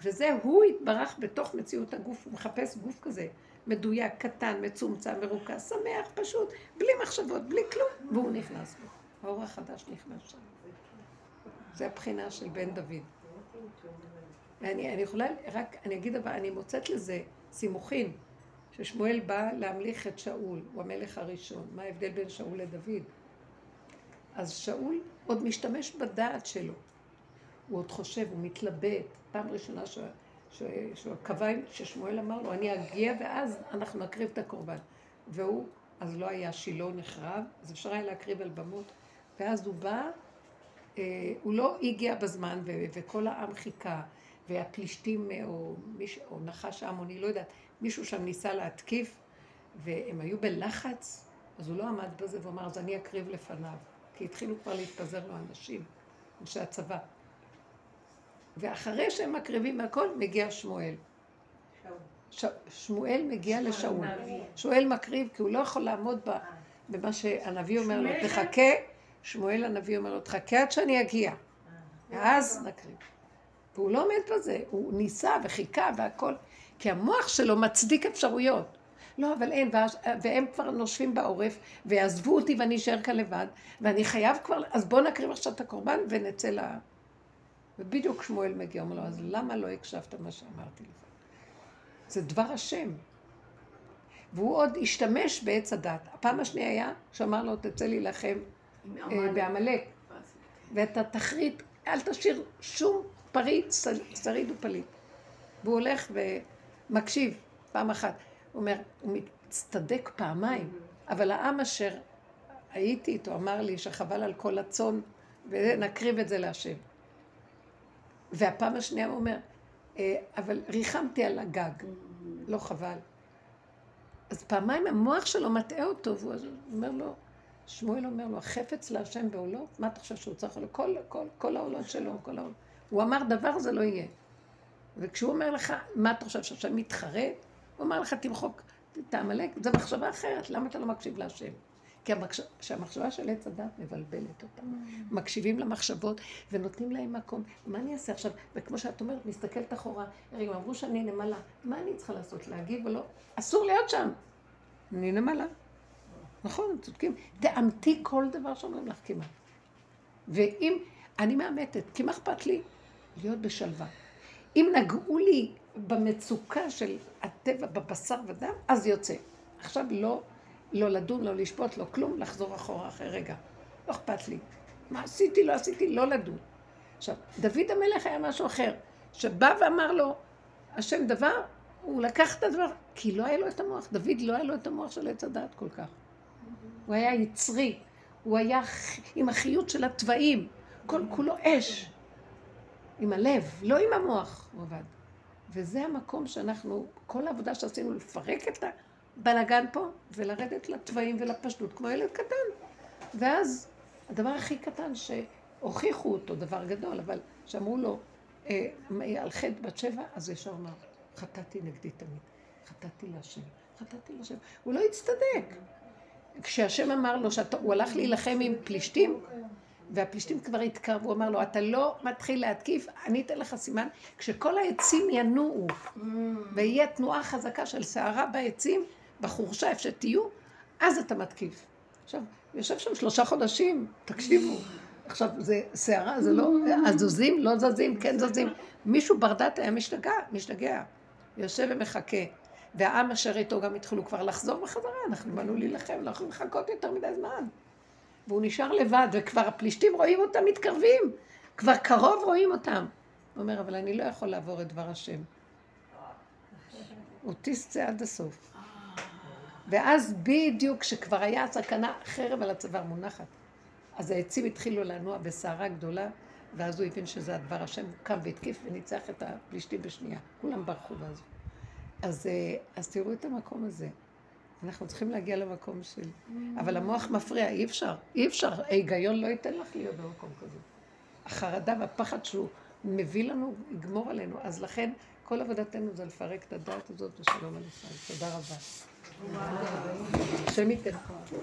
וזה הוא יתברך בתוך מציאות הגוף, הוא מחפש גוף כזה, מדויק, קטן, מצומצם, מרוכז, שמח, פשוט, בלי מחשבות, בלי כלום, והוא נכנס בו. האור החדש נכנס שם. זה הבחינה של בן דוד. אני, אני יכולה, רק, אני אגיד אבל, אני מוצאת לזה סימוכין, ששמואל בא להמליך את שאול, הוא המלך הראשון. מה ההבדל בין שאול לדוד? אז שאול עוד משתמש בדעת שלו. הוא עוד חושב, הוא מתלבט. פעם ראשונה ש- ש- שהוא קבע, ששמואל אמר לו, אני אגיע ואז אנחנו נקריב את הקורבן. והוא, אז לא היה שילה נחרב, אז אפשר היה להקריב על במות. ואז הוא בא, אה, הוא לא הגיע בזמן, ו- וכל העם חיכה, והפלישתים, אה, או, מיש, או נחש עמוני, לא יודעת, מישהו שם ניסה להתקיף, והם היו בלחץ, אז הוא לא עמד בזה ואמר, אז אני אקריב לפניו. כי התחילו כבר להתפזר לו אנשים, אנשי הצבא. ואחרי שהם מקריבים הכל, מגיע שמואל. ש... שמואל מגיע לשאול. שמואל מקריב כי הוא לא יכול לעמוד ב... במה שהנביא אומר לו, שמואל- תחכה, שמואל הנביא אומר לו, תחכה עד שאני אגיע, ואז נקריב. והוא לא עומד בזה, הוא ניסה וחיכה והכל, כי המוח שלו מצדיק אפשרויות. לא, אבל אין, ואז- והם כבר נושפים בעורף, ויעזבו אותי ואני אשאר כאן לבד, ואני חייב כבר, אז בוא נקריב עכשיו את הקורבן ונצא ל... ובדיוק שמואל מגיע, אומר לו, אז למה לא הקשבת מה שאמרתי לך? זה דבר השם. והוא עוד השתמש בעץ הדת. הפעם השנייה היה שאמר לו, תצא להילחם אה, עמלק. בעמלק, ואתה תחריט, אל תשאיר שום פריט, שריד ופליט. והוא הולך ומקשיב פעם אחת. אומר, הוא מצטדק פעמיים, אבל העם אשר הייתי איתו אמר לי שחבל על כל הצאן, ונקריב את זה להשם. והפעם השנייה הוא אומר, "אה, אבל ריחמתי על הגג, לא חבל. אז פעמיים המוח שלו מטעה אותו, והוא אומר לו, שמואל אומר לו, החפץ להשם בעולות? מה אתה חושב שהוא צריך לו? כל, כל, כל העולות שלו, כל העולות. הוא אמר, דבר זה לא יהיה. וכשהוא אומר לך, מה אתה חושב, שהשם מתחרט? הוא אומר לך, תמחוק את העמלק, זו מחשבה אחרת, למה אתה לא מקשיב להשם? כי המחש... שהמחשבה של עץ הדת מבלבלת אותם. מקשיבים למחשבות ונותנים להם מקום. מה אני אעשה עכשיו? וכמו שאת אומרת, מסתכלת אחורה, הם אמרו שאני נמלה, מה אני צריכה לעשות? להגיב או לא? אסור להיות שם. אני נמלה. נכון, צודקים. תאמתי כל דבר שאומרים לך כמעט. ואם, אני מאמתת, כי מה אכפת לי? להיות בשלווה. אם נגעו לי במצוקה של הטבע, בבשר ודם, אז יוצא. עכשיו לא, לא לדון, לא לשפוט, לא כלום, לחזור אחורה אחרי רגע. לא אכפת לי. מה עשיתי, לא עשיתי, לא לדון. עכשיו, דוד המלך היה משהו אחר, שבא ואמר לו, השם דבר, הוא לקח את הדבר, כי לא היה לו את המוח. דוד לא היה לו את המוח של עץ הדעת כל כך. הוא היה יצרי, הוא היה עם החיות של התוואים, כל כולו אש. עם הלב, לא עם המוח הוא עבד. וזה המקום שאנחנו, כל העבודה שעשינו לפרק את הבלגן פה, ולרדת לתוואים ולפשטות, כמו ילד קטן. ואז הדבר הכי קטן שהוכיחו אותו, דבר גדול, אבל שאמרו לו, אה, על חטא בת שבע, אז ישר אמר, חטאתי נגדי תמיד, חטאתי להשם, חטאתי להשם. הוא לא הצטדק. כשהשם אמר לו, שהוא הלך להילחם עם פלישתים, והפלישתים כבר התקרבו, הוא אמר לו, אתה לא מתחיל להתקיף, אני אתן לך סימן, כשכל העצים ינועו, ויהיה תנועה חזקה של סערה בעצים, בחורשה, איפה שתהיו, אז אתה מתקיף. עכשיו, יושב שם שלושה חודשים, תקשיבו. עכשיו, זה סערה, זה לא, אז זזים, לא זזים, כן זזים. מישהו בר דת היה משתגע, משתגע. יושב ומחכה. והעם אשר איתו גם התחילו כבר לחזור בחזרה, אנחנו באנו להילחם, לא יכולים לחכות יותר מדי זמן. והוא נשאר לבד, וכבר הפלישתים רואים אותם מתקרבים, כבר קרוב רואים אותם. הוא אומר, אבל אני לא יכול לעבור את דבר השם. אוטיסט זה עד הסוף. ואז בדיוק כשכבר היה סכנה חרב על הצוואר מונחת, אז העצים התחילו לנוע בסערה גדולה, ואז הוא הבין שזה הדבר השם, הוא קם והתקיף וניצח את הפלישתים בשנייה. כולם ברחו ואז. אז, אה, אז תראו את המקום הזה. אנחנו צריכים להגיע למקום של... אבל המוח מפריע, אי אפשר, אי אפשר. ההיגיון לא ייתן לך להיות במקום כזה. החרדה והפחד שהוא מביא לנו, יגמור עלינו. אז לכן, כל עבודתנו זה לפרק את הדעת הזאת, ושלום על ישראל. תודה רבה. השם ייתן כוח.